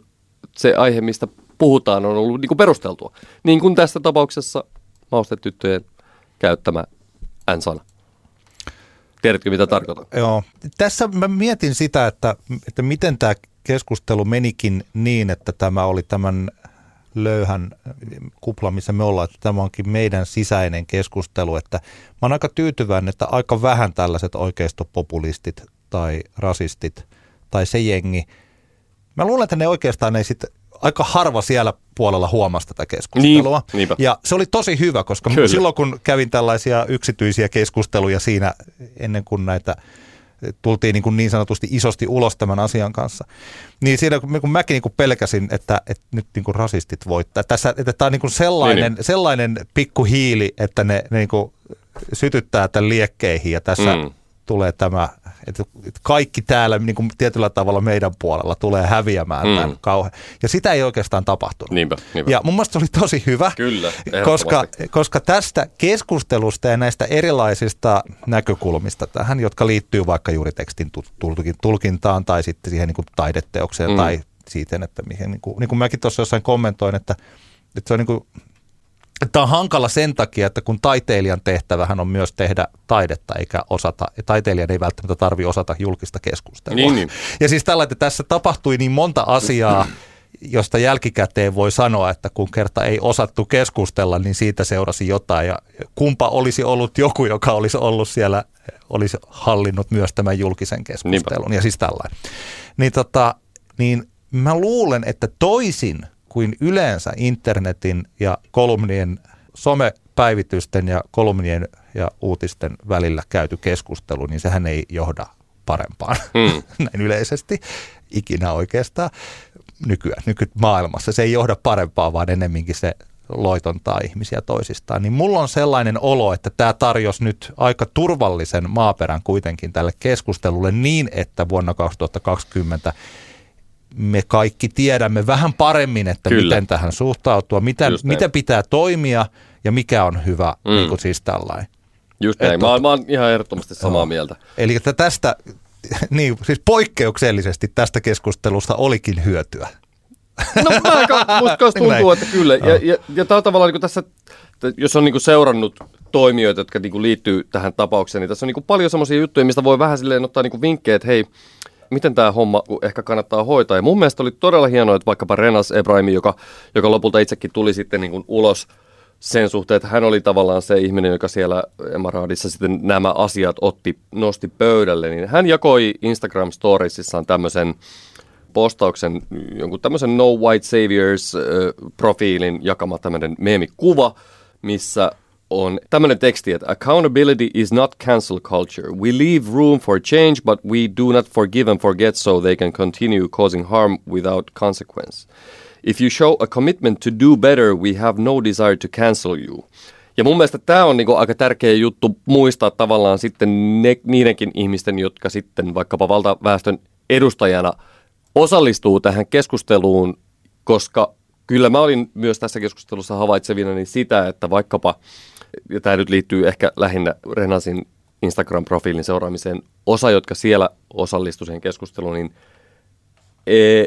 B: se aihe, mistä puhutaan, on ollut niin kuin perusteltua. Niin kuin tässä tapauksessa maustetyttöjen käyttämä N-sana. Tiedätkö, mitä tarkoitan?
C: Joo. Tässä mä mietin sitä, että, että miten tämä keskustelu menikin niin, että tämä oli tämän löyhän kupla, missä me ollaan, että tämä onkin meidän sisäinen keskustelu, että mä oon aika tyytyväinen, että aika vähän tällaiset oikeistopopulistit tai rasistit tai se jengi, mä luulen, että ne oikeastaan ei sitten aika harva siellä puolella huomasi tätä keskustelua.
B: Niin,
C: ja se oli tosi hyvä, koska Kyllä. silloin kun kävin tällaisia yksityisiä keskusteluja siinä ennen kuin näitä tultiin niin, kuin niin sanotusti isosti ulos tämän asian kanssa. Niin siinä kun mäkin niin kuin pelkäsin, että, että nyt niin kuin rasistit voittaa. Tässä, että tämä on niin kuin sellainen, niin, niin. sellainen pikku hiili, että ne, ne niin kuin sytyttää tämän liekkeihin ja tässä mm. Tulee tämä että kaikki täällä niin kuin tietyllä tavalla meidän puolella tulee häviämään mm. tämän kauhean. Ja sitä ei oikeastaan tapahtunut.
B: Niinpä, niinpä.
C: Ja mun mielestä se oli tosi hyvä,
B: Kyllä,
C: koska, koska tästä keskustelusta ja näistä erilaisista näkökulmista tähän, jotka liittyy vaikka juuri tekstin tulkintaan tai sitten siihen niin kuin taideteokseen mm. tai siitä, että mihin, niin kuin, niin kuin mäkin tuossa jossain kommentoin, että, että se on niin kuin Tämä on hankala sen takia, että kun taiteilijan tehtävähän on myös tehdä taidetta, eikä osata, ja taiteilijan ei välttämättä tarvi osata julkista keskustelua.
B: Niin, niin.
C: Ja siis tällä, että tässä tapahtui niin monta asiaa, josta jälkikäteen voi sanoa, että kun kerta ei osattu keskustella, niin siitä seurasi jotain. Ja kumpa olisi ollut joku, joka olisi ollut siellä, olisi hallinnut myös tämän julkisen keskustelun. Niinpä. Ja siis tällainen. Niin, tota, niin mä luulen, että toisin kuin yleensä internetin ja kolumnien somepäivitysten ja kolumnien ja uutisten välillä käyty keskustelu, niin sehän ei johda parempaan mm. [LAUGHS] näin yleisesti ikinä oikeastaan nykyään, nykymaailmassa. Se ei johda parempaa, vaan ennemminkin se loitontaa ihmisiä toisistaan. Niin mulla on sellainen olo, että tämä tarjosi nyt aika turvallisen maaperän kuitenkin tälle keskustelulle niin, että vuonna 2020 me kaikki tiedämme vähän paremmin, että Kyllä. miten tähän suhtautua, mitä, mitä pitää toimia ja mikä on hyvä, mm. niin kuin siis tällainen.
B: Just näin, mä, mä oon ihan ehdottomasti samaa joo. mieltä.
C: Eli että tästä, [LAUGHS] niin, siis poikkeuksellisesti tästä keskustelusta olikin hyötyä.
B: No mä musta [LAUGHS] tuntuu, että kyllä. Ja, ja, ja tämä on tavallaan niin tässä, jos on niin seurannut toimijoita, jotka niin liittyy tähän tapaukseen, niin tässä on niin paljon semmoisia juttuja, mistä voi vähän silleen ottaa niin vinkkejä, että hei, miten tämä homma ehkä kannattaa hoitaa. Ja mun mielestä oli todella hienoa, että vaikkapa Renas Ebrahimi, joka, joka lopulta itsekin tuli sitten niin ulos – sen suhteen, että hän oli tavallaan se ihminen, joka siellä Emaraadissa sitten nämä asiat otti, nosti pöydälle, niin hän jakoi Instagram Storiesissaan tämmöisen postauksen, jonkun tämmöisen No White Saviors-profiilin jakama tämmöinen meemikuva, missä on tämmöinen teksti, että accountability is not cancel culture. We leave room for change, but we do not forgive and forget so they can continue causing harm without consequence. If you show a commitment to do better, we have no desire to cancel you. Ja mun mielestä tämä on niinku aika tärkeä juttu muistaa tavallaan sitten ne, niidenkin ihmisten, jotka sitten vaikkapa valtaväestön edustajana osallistuu tähän keskusteluun, koska kyllä mä olin myös tässä keskustelussa havaitsevina niin sitä, että vaikkapa, ja tämä nyt liittyy ehkä lähinnä Renasin Instagram-profiilin seuraamiseen, osa, jotka siellä osallistuivat siihen keskusteluun, niin e,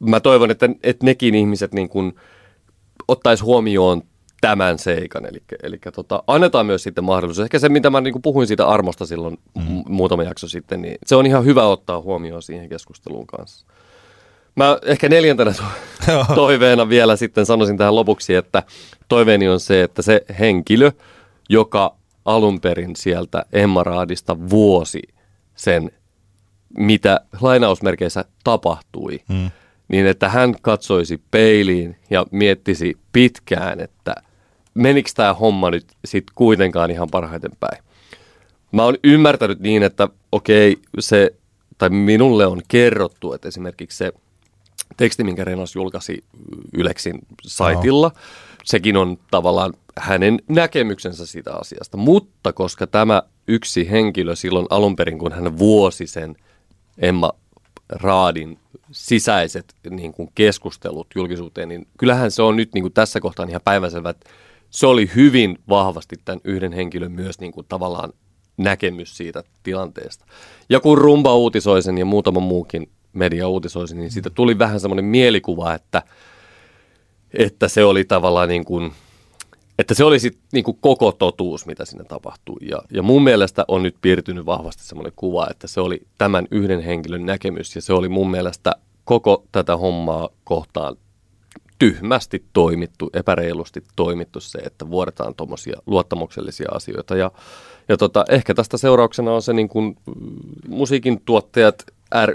B: mä toivon, että, että nekin ihmiset niin kuin ottaisi huomioon tämän seikan. Eli, eli tota, annetaan myös sitten mahdollisuus. Ehkä se, mitä mä niin kuin puhuin siitä armosta silloin mm. muutama jakso sitten, niin se on ihan hyvä ottaa huomioon siihen keskusteluun kanssa. Mä ehkä neljäntenä to- toiveena vielä sitten sanoisin tähän lopuksi, että toiveeni on se, että se henkilö, joka alun perin sieltä Emmaraadista vuosi sen, mitä lainausmerkeissä tapahtui, mm niin että hän katsoisi peiliin ja miettisi pitkään, että menikö tämä homma nyt sitten kuitenkaan ihan parhaiten päin. Mä oon ymmärtänyt niin, että okei, se, tai minulle on kerrottu, että esimerkiksi se teksti, minkä Renos julkaisi Yleksin saitilla, no. sekin on tavallaan hänen näkemyksensä siitä asiasta. Mutta koska tämä yksi henkilö silloin alun perin, kun hän vuosi sen Emma Raadin sisäiset niin kuin keskustelut julkisuuteen, niin kyllähän se on nyt niin kuin tässä kohtaa ihan päivänselvä, että se oli hyvin vahvasti tämän yhden henkilön myös niin kuin tavallaan näkemys siitä tilanteesta. Ja kun Rumba uutisoi sen ja muutama muukin media uutisoi sen, niin siitä tuli vähän semmoinen mielikuva, että, että se oli tavallaan niin kuin että se olisi niin kuin koko totuus, mitä siinä tapahtui. Ja, ja mun mielestä on nyt piirtynyt vahvasti semmoinen kuva, että se oli tämän yhden henkilön näkemys ja se oli mun mielestä koko tätä hommaa kohtaan tyhmästi toimittu, epäreilusti toimittu se, että vuodetaan tuommoisia luottamuksellisia asioita. Ja, ja tota, ehkä tästä seurauksena on se niin kuin, musiikin tuottajat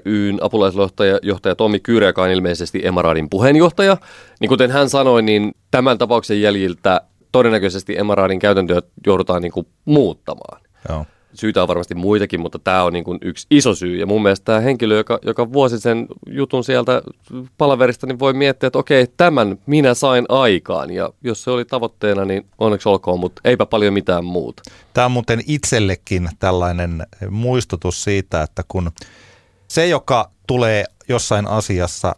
B: ryn apulaisjohtaja johtaja Tommi Kyyrä, joka on ilmeisesti Emaradin puheenjohtaja. Niin kuten hän sanoi, niin tämän tapauksen jäljiltä todennäköisesti Emaradin käytäntöä joudutaan niin kuin muuttamaan. Joo. Syytä on varmasti muitakin, mutta tämä on niin kuin yksi iso syy. Ja mun mielestä tämä henkilö, joka, joka vuosi sen jutun sieltä palaverista, niin voi miettiä, että okei, tämän minä sain aikaan. Ja jos se oli tavoitteena, niin onneksi olkoon, mutta eipä paljon mitään muuta.
C: Tämä on muuten itsellekin tällainen muistutus siitä, että kun se, joka tulee jossain asiassa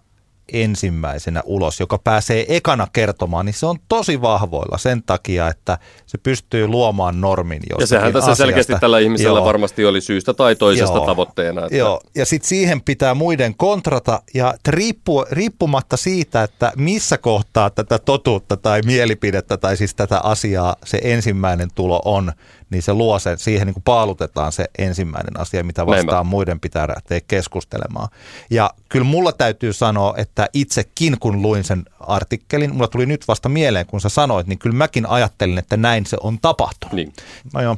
C: ensimmäisenä ulos, joka pääsee ekana kertomaan, niin se on tosi vahvoilla sen takia, että se pystyy luomaan normin
B: Ja sehän tässä asiasta. selkeästi tällä ihmisellä Joo. varmasti oli syystä tai toisesta Joo. tavoitteena.
C: Että... Joo, ja sitten siihen pitää muiden kontrata, ja riippu, riippumatta siitä, että missä kohtaa tätä totuutta tai mielipidettä tai siis tätä asiaa se ensimmäinen tulo on, niin se luo sen, siihen niin kuin paalutetaan se ensimmäinen asia, mitä vastaan
B: Näinpä.
C: muiden pitää lähteä keskustelemaan. Ja kyllä mulla täytyy sanoa, että itsekin kun luin sen artikkelin, mulla tuli nyt vasta mieleen, kun sä sanoit, niin kyllä mäkin ajattelin, että näin se on tapahtunut.
B: Niin.
C: No joo.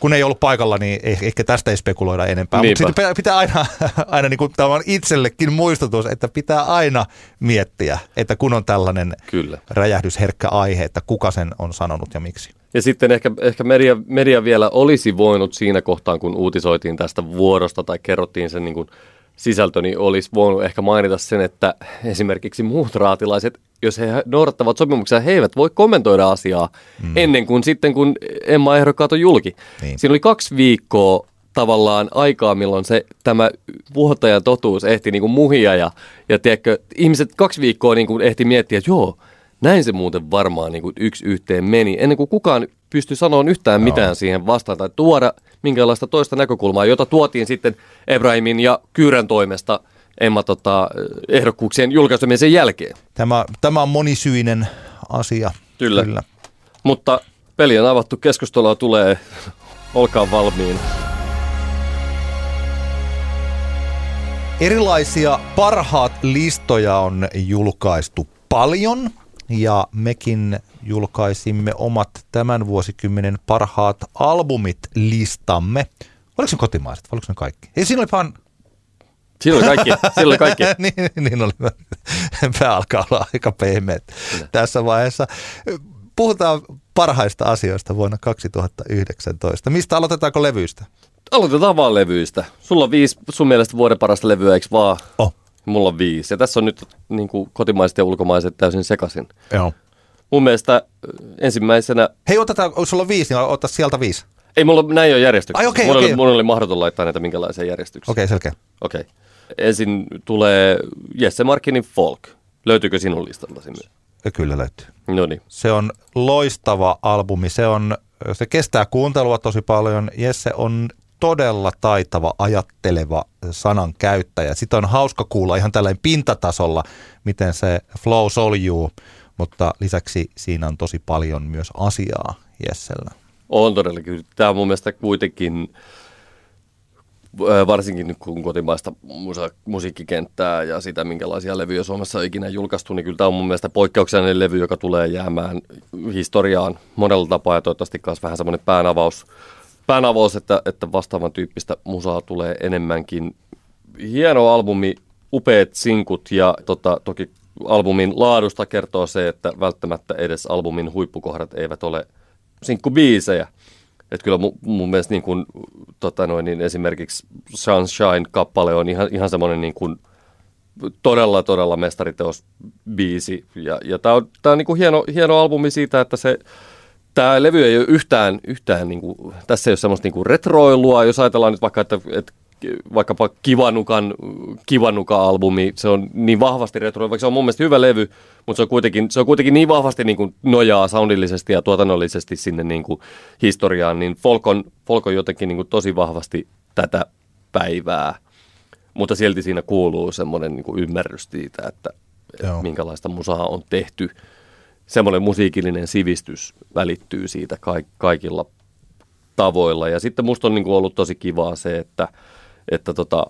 C: Kun ei ollut paikalla, niin eh- ehkä tästä ei spekuloida enempää. Mutta sitten pitää- aina, [LAUGHS] aina niin kuin, tämä on itsellekin muistutus, että pitää aina miettiä, että kun on tällainen
B: Kyllä.
C: räjähdysherkkä aihe, että kuka sen on sanonut ja miksi.
B: Ja sitten ehkä, ehkä media, media vielä olisi voinut siinä kohtaa, kun uutisoitiin tästä vuorosta tai kerrottiin sen niin kuin sisältö, niin olisi voinut ehkä mainita sen, että esimerkiksi muut raatilaiset, jos he noudattavat sopimuksia, he eivät voi kommentoida asiaa mm. ennen kuin sitten, kun Emma ehdokkaat on julki.
C: Niin.
B: Siinä oli kaksi viikkoa tavallaan aikaa, milloin se, tämä vuotajan totuus ehti niin kuin muhia ja, ja tiedätkö, ihmiset kaksi viikkoa niin kuin ehti miettiä, että joo, näin se muuten varmaan niin kuin yksi yhteen meni, ennen kuin kukaan pystyi sanomaan yhtään mitään siihen vastaan tai tuoda minkälaista toista näkökulmaa, jota tuotiin sitten Ebrahimin ja Kyyrän toimesta Emma tota, ehdokkuuksien julkaisemisen jälkeen.
C: Tämä, tämä on monisyinen asia.
B: Kyllä.
C: Kyllä.
B: Mutta peli on avattu, keskustelua tulee, [LAUGHS] olkaa valmiina.
C: Erilaisia parhaat listoja on julkaistu paljon ja mekin julkaisimme omat tämän vuosikymmenen parhaat albumit listamme. Oliko ne kotimaiset vai oliko ne kaikki? Ei, siinä oli vaan...
B: Siinä oli kaikki, siinä oli kaikki. [LAUGHS]
C: niin, niin oli. Pää alkaa olla aika pehmeät tässä vaiheessa. Puhutaan parhaista asioista vuonna 2019. Mistä aloitetaanko levyistä?
B: Aloitetaan vaan levyistä. Sulla on viisi sun mielestä vuoden parasta levyä, eikö vaan?
C: Oh,
B: Mulla on viisi. Ja tässä on nyt niin kuin kotimaiset ja ulkomaiset täysin sekaisin.
C: joo.
B: Mun mielestä ö, ensimmäisenä,
C: Hei, otetaan, jos sulla on viisi, niin ota sieltä viisi.
B: ei mulla näin ole järjestyksessä.
C: Ai, okei,
B: mun,
C: okei.
B: Oli, mun oli mahdoton laittaa näitä minkälaiseen järjestykseen.
C: Okei, okay, selkeä.
B: Okei. Ensin tulee Jesse Markinin Folk. Löytyykö sinun listallasi myös?
C: Kyllä löytyy.
B: No niin.
C: Se on loistava albumi. Se, on, se kestää kuuntelua tosi paljon. Jesse on todella taitava, ajatteleva sanan käyttäjä. Sitä on hauska kuulla ihan tällainen pintatasolla, miten se flow soljuu, mutta lisäksi siinä on tosi paljon myös asiaa Jessellä.
B: On todellakin. Tämä on mun mielestä kuitenkin, ö, varsinkin kun kotimaista musiikkikenttää ja sitä, minkälaisia levyjä Suomessa on ikinä julkaistu, niin kyllä tämä on mun mielestä poikkeuksellinen levy, joka tulee jäämään historiaan monella tapaa ja toivottavasti myös vähän semmoinen päänavaus, päänavaus että, että vastaavan tyyppistä musaa tulee enemmänkin. Hieno albumi, upeat sinkut ja tota, toki albumin laadusta kertoo se, että välttämättä edes albumin huippukohdat eivät ole sinkkubiisejä. Että kyllä mun, mun mielestä niin kuin, tota noin, niin esimerkiksi Sunshine-kappale on ihan, ihan semmoinen niin kuin todella, todella mestariteos biisi. Ja, ja tämä on, tää on niin hieno, hieno albumi siitä, että se, tämä levy ei ole yhtään, yhtään niin kuin, tässä ei ole semmoista niin kuin retroilua. Jos ajatellaan nyt vaikka, että, että vaikkapa Kivanukan, Kivanuka-albumi, se on niin vahvasti retro, vaikka se on mun mielestä hyvä levy, mutta se on kuitenkin, se on kuitenkin niin vahvasti niin kuin nojaa soundillisesti ja tuotannollisesti sinne niin kuin historiaan, niin folk on, folk on jotenkin niin kuin tosi vahvasti tätä päivää, mutta silti siinä kuuluu semmoinen niin kuin ymmärrys siitä, että
C: Joo.
B: minkälaista musaa on tehty. Semmoinen musiikillinen sivistys välittyy siitä kaik- kaikilla tavoilla. Ja sitten musta on niin kuin ollut tosi kivaa se, että, että tota,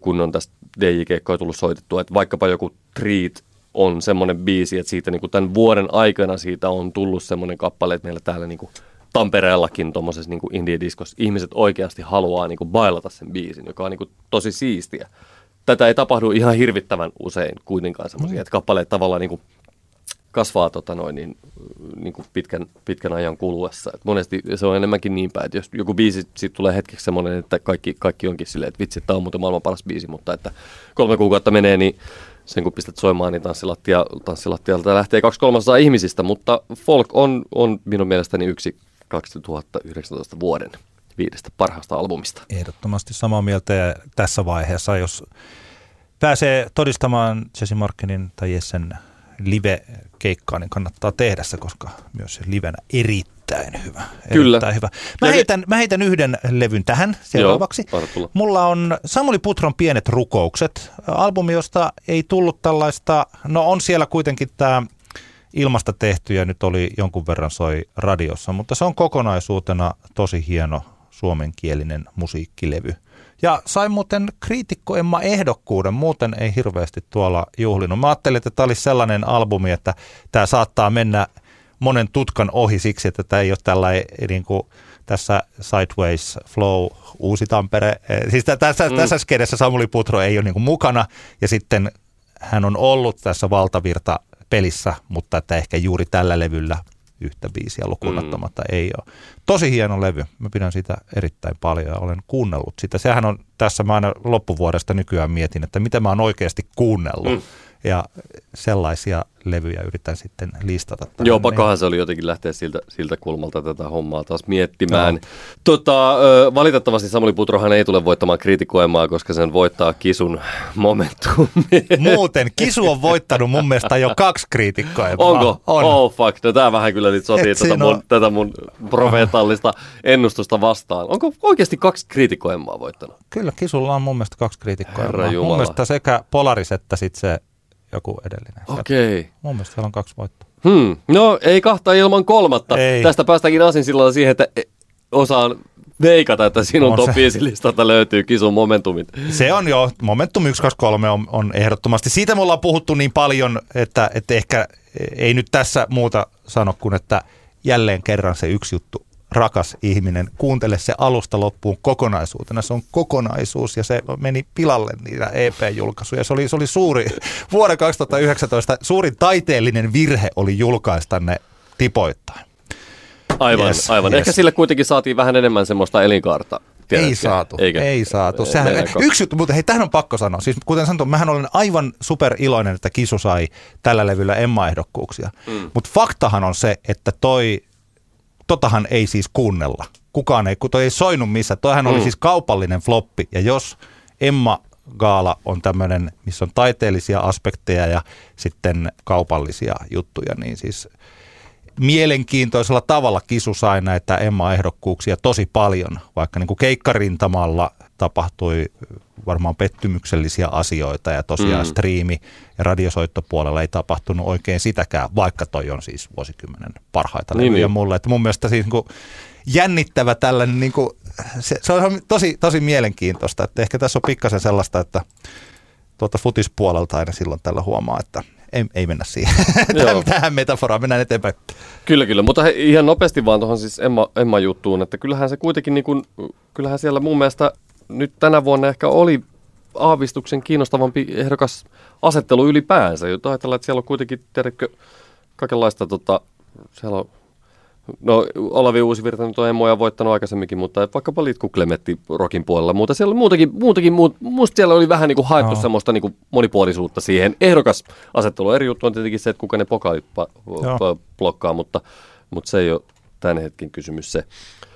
B: kun on tästä DJ-keikkoja tullut soitettua, että vaikkapa joku Treat on semmoinen biisi, että siitä niin kuin tämän vuoden aikana siitä on tullut semmoinen kappale, että meillä täällä niin kuin Tampereellakin tuommoisessa niin indie-diskossa ihmiset oikeasti haluaa niin kuin bailata sen biisin, joka on niin kuin tosi siistiä. Tätä ei tapahdu ihan hirvittävän usein kuitenkaan semmoisia, että kappaleet tavallaan niin kuin kasvaa tota noin, niin, niin kuin pitkän, pitkän ajan kuluessa. Et monesti se on enemmänkin niin päin, että jos joku biisi siitä tulee hetkeksi semmoinen, että kaikki, kaikki onkin silleen, että vitsi, tämä on muuten maailman paras biisi, mutta että kolme kuukautta menee, niin sen kun pistät soimaan, niin tanssilattia, tanssilattialta lähtee kaksi kolmasosaa ihmisistä, mutta folk on, on minun mielestäni yksi 2019 vuoden viidestä parhaasta albumista.
C: Ehdottomasti samaa mieltä ja tässä vaiheessa, jos pääsee todistamaan Jesse Markinin tai Jessen live-keikkaa, niin kannattaa tehdä se, koska myös se livenä erittäin hyvä.
B: Kyllä.
C: Erittäin hyvä. Mä, heitän, mä heitän yhden levyn tähän seuraavaksi.
B: Joo.
C: Mulla on Samuli Putron Pienet rukoukset, albumi, josta ei tullut tällaista, no on siellä kuitenkin tämä ilmasta tehty ja nyt oli jonkun verran soi radiossa, mutta se on kokonaisuutena tosi hieno suomenkielinen musiikkilevy. Ja sai muuten kriitikko Emma ehdokkuuden, muuten ei hirveästi tuolla juhlinut. Mä ajattelin, että tämä olisi sellainen albumi, että tämä saattaa mennä monen tutkan ohi siksi, että tämä ei ole tällainen niin kuin tässä Sideways Flow Uusi Tampere. Siis tässä, mm. tässä skedessä Samuli Putro ei ole niin kuin mukana ja sitten hän on ollut tässä valtavirta pelissä, mutta että ehkä juuri tällä levyllä yhtä biisiä lukunottamatta mm. ei ole. Tosi hieno levy. Mä pidän sitä erittäin paljon ja olen kuunnellut sitä. Sehän on tässä, mä aina loppuvuodesta nykyään mietin, että mitä mä oon oikeasti kuunnellut. Mm. Ja sellaisia levyjä yritän sitten listata.
B: Joo, pakkohan se oli jotenkin lähteä siltä, siltä kulmalta tätä hommaa taas miettimään. No. Tota, valitettavasti Samuli Putrohan ei tule voittamaan kriitikoimaa, koska sen voittaa Kisun momentum.
C: Muuten, Kisu on voittanut mun mielestä jo kaksi kriitikkoimaa.
B: Onko? On. Oh fuck, no tää vähän kyllä nyt sotii tätä mun, tätä mun profeetallista ennustusta vastaan. Onko oikeasti kaksi kriitikoimaa voittanut?
C: Kyllä, Kisulla on mun mielestä kaksi kriitikkoimaa. Mun mielestä sekä Polaris että sitten se joku edellinen.
B: Okei. Okay.
C: Mun mielestä siellä on kaksi voittoa.
B: Hmm. No ei kahta ilman kolmatta. Ei. Tästä päästäänkin asin silloin siihen, että osaan veikata, että sinun top 5 listalta löytyy kisun momentumit.
C: Se on jo, momentum 1, 2, 3 on, on ehdottomasti. Siitä me ollaan puhuttu niin paljon, että, että ehkä ei nyt tässä muuta sano kuin, että jälleen kerran se yksi juttu rakas ihminen, kuuntele se alusta loppuun kokonaisuutena. Se on kokonaisuus ja se meni pilalle niitä EP-julkaisuja. Se oli, se oli suuri, vuoden 2019 suurin taiteellinen virhe oli julkaista ne tipoittain.
B: Aivan, yes, aivan. Yes. Ehkä sille kuitenkin saatiin vähän enemmän semmoista elinkaarta.
C: Tiedätkö? Ei saatu, Eikä? ei saatu. Sehän, yksi juttu, mutta hei, tähän on pakko sanoa. Siis kuten sanottu, mähän olen aivan super iloinen, että Kisu sai tällä levyllä Emma-ehdokkuuksia. Mm. Mutta faktahan on se, että toi totahan ei siis kuunnella. Kukaan ei, kun toi ei soinut missä. Toihan mm. oli siis kaupallinen floppi. Ja jos Emma Gaala on tämmöinen, missä on taiteellisia aspekteja ja sitten kaupallisia juttuja, niin siis mielenkiintoisella tavalla Kisu sai näitä Emma-ehdokkuuksia tosi paljon, vaikka niin kuin keikkarintamalla tapahtui varmaan pettymyksellisiä asioita ja tosiaan mm. striimi- ja radiosoittopuolella ei tapahtunut oikein sitäkään, vaikka toi on siis vuosikymmenen parhaita niin, levyjä niin. mulle. Että mun mielestä siis niin jännittävä tällainen, niin kuin, se, se on tosi, tosi mielenkiintoista, että ehkä tässä on pikkasen sellaista, että tuota futispuolelta aina silloin tällä huomaa, että ei, ei mennä siihen. [LAUGHS] Tähän metaforaan mennään eteenpäin.
B: Kyllä, kyllä. Mutta he, ihan nopeasti vaan tuohon siis Emma, Emma-juttuun, että kyllähän se kuitenkin, niin kuin, kyllähän siellä mun mielestä nyt tänä vuonna ehkä oli aavistuksen kiinnostavampi ehdokas asettelu ylipäänsä. Jota ajatellaan, että siellä on kuitenkin, tiedätkö, kaikenlaista, tota, siellä on, no Olavi Uusivirta nyt on emoja voittanut aikaisemminkin, mutta vaikkapa Litku Klemetti rokin puolella, mutta siellä oli muutakin, muutakin muut, musta siellä oli vähän niin kuin haettu no. semmoista niin kuin monipuolisuutta siihen ehdokasasetteluun. Eri juttu on tietenkin se, että kuka ne pokaalit blokkaa, mutta, mutta se ei ole tämän hetken kysymys se.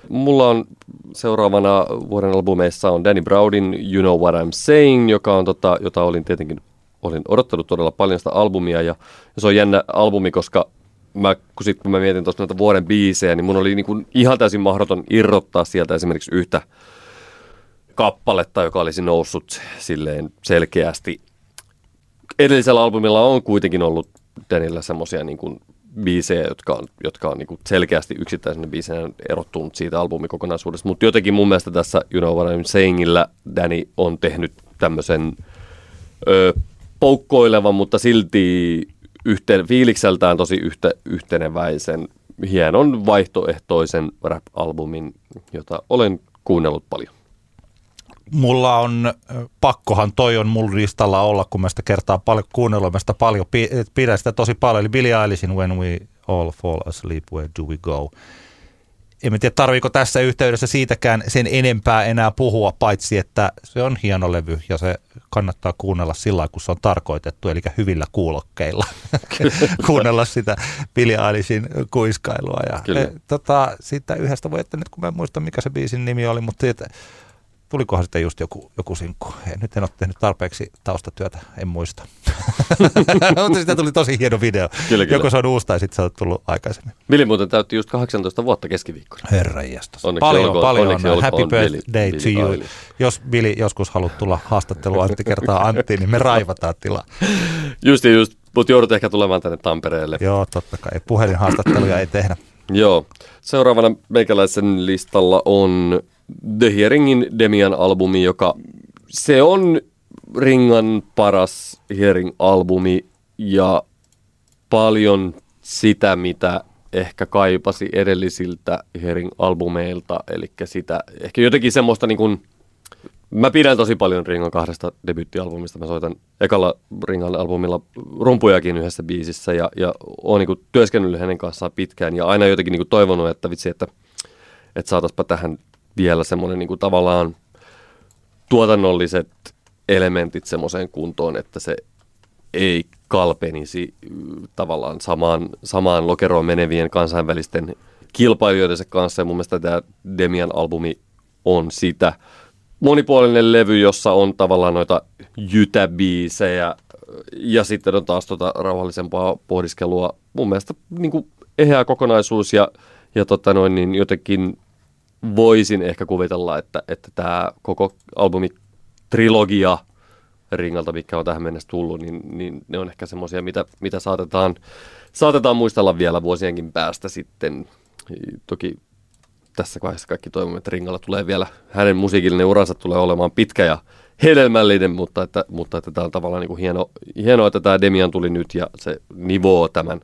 B: Mulla on seuraavana vuoden albumeissa on Danny Browdin You Know What I'm Saying, joka on tota, jota olin tietenkin olin odottanut todella paljon sitä albumia ja, ja se on jännä albumi, koska mä, kun, sit, kun mä mietin tuosta näitä vuoden biisejä, niin mun oli niin kuin ihan täysin mahdoton irrottaa sieltä esimerkiksi yhtä kappaletta, joka olisi noussut silleen selkeästi. Edellisellä albumilla on kuitenkin ollut Danilla semmoisia niin kuin biisejä, jotka on, jotka on niin selkeästi yksittäisenä biisenä erottunut siitä albumikokonaisuudesta. Mutta jotenkin mun mielestä tässä You Know What I'm Sayingillä Danny on tehnyt tämmöisen poukkoilevan, mutta silti yhteen, fiilikseltään tosi yhte, yhteneväisen, hienon vaihtoehtoisen rap-albumin, jota olen kuunnellut paljon
C: mulla on, pakkohan toi on mulla listalla olla, kun mä sitä kertaa paljon kuunnellut, mä sitä paljon, pidän sitä tosi paljon, eli Billie Eilish'in When We All Fall Asleep, Where Do We Go? En tiedä, tarviiko tässä yhteydessä siitäkään sen enempää enää puhua, paitsi että se on hieno levy ja se kannattaa kuunnella sillä kun se on tarkoitettu, eli hyvillä kuulokkeilla [LAUGHS] kuunnella sitä Billie Eilish'in kuiskailua. Ja, e, tota, siitä yhdestä voi, että nyt kun mä en muista mikä se biisin nimi oli, mutta että tulikohan sitten just joku, joku sinkku. Nyt en ole tehnyt tarpeeksi taustatyötä, en muista. [LAUGHS] Mutta siitä tuli tosi hieno video. Kyllä, kyllä. Joko se on uusi tai sitten se on tullut aikaisemmin.
B: Vili muuten täytti just 18 vuotta keskiviikkona.
C: Herra Paljon, olkoon, paljon. Onneksi Happy birthday to you. Jos Vili joskus haluat tulla haastattelua Antti kertaa Antti, niin me raivataan tilaa.
B: Just just Mutta joudut ehkä tulemaan tänne Tampereelle.
C: Joo, totta kai. Puhelinhaastatteluja ei tehdä.
B: Joo. Seuraavana meikäläisen listalla on The Hearingin Demian albumi, joka se on Ringan paras Hearing-albumi ja paljon sitä, mitä ehkä kaipasi edellisiltä Hearing-albumeilta, eli sitä ehkä jotenkin semmoista niin kuin, Mä pidän tosi paljon Ringan kahdesta debyttialbumista. Mä soitan ekalla Ringan albumilla rumpujakin yhdessä biisissä ja, ja oon niin työskennellyt hänen kanssaan pitkään ja aina jotenkin niin toivonut, että vitsi, että, että saataspa tähän vielä semmoinen niin tavallaan tuotannolliset elementit semmoiseen kuntoon, että se ei kalpenisi tavallaan samaan, samaan lokeroon menevien kansainvälisten kilpailijoidensa kanssa. Ja mun mielestä tämä Demian albumi on sitä monipuolinen levy, jossa on tavallaan noita jytäbiisejä ja sitten on taas tota rauhallisempaa pohdiskelua. Mun mielestä niin kuin eheä kokonaisuus ja, ja tota noin, niin jotenkin voisin ehkä kuvitella, että, että tämä koko albumi trilogia ringalta, mikä on tähän mennessä tullut, niin, niin ne on ehkä semmoisia, mitä, mitä saatetaan, saatetaan muistella vielä vuosienkin päästä sitten. Toki tässä vaiheessa kaikki toivomme, että Ringalla tulee vielä, hänen musiikillinen uransa tulee olemaan pitkä ja hedelmällinen, mutta että, mutta että tämä on tavallaan niin kuin hieno, hienoa, että tämä Demian tuli nyt ja se nivoo tämän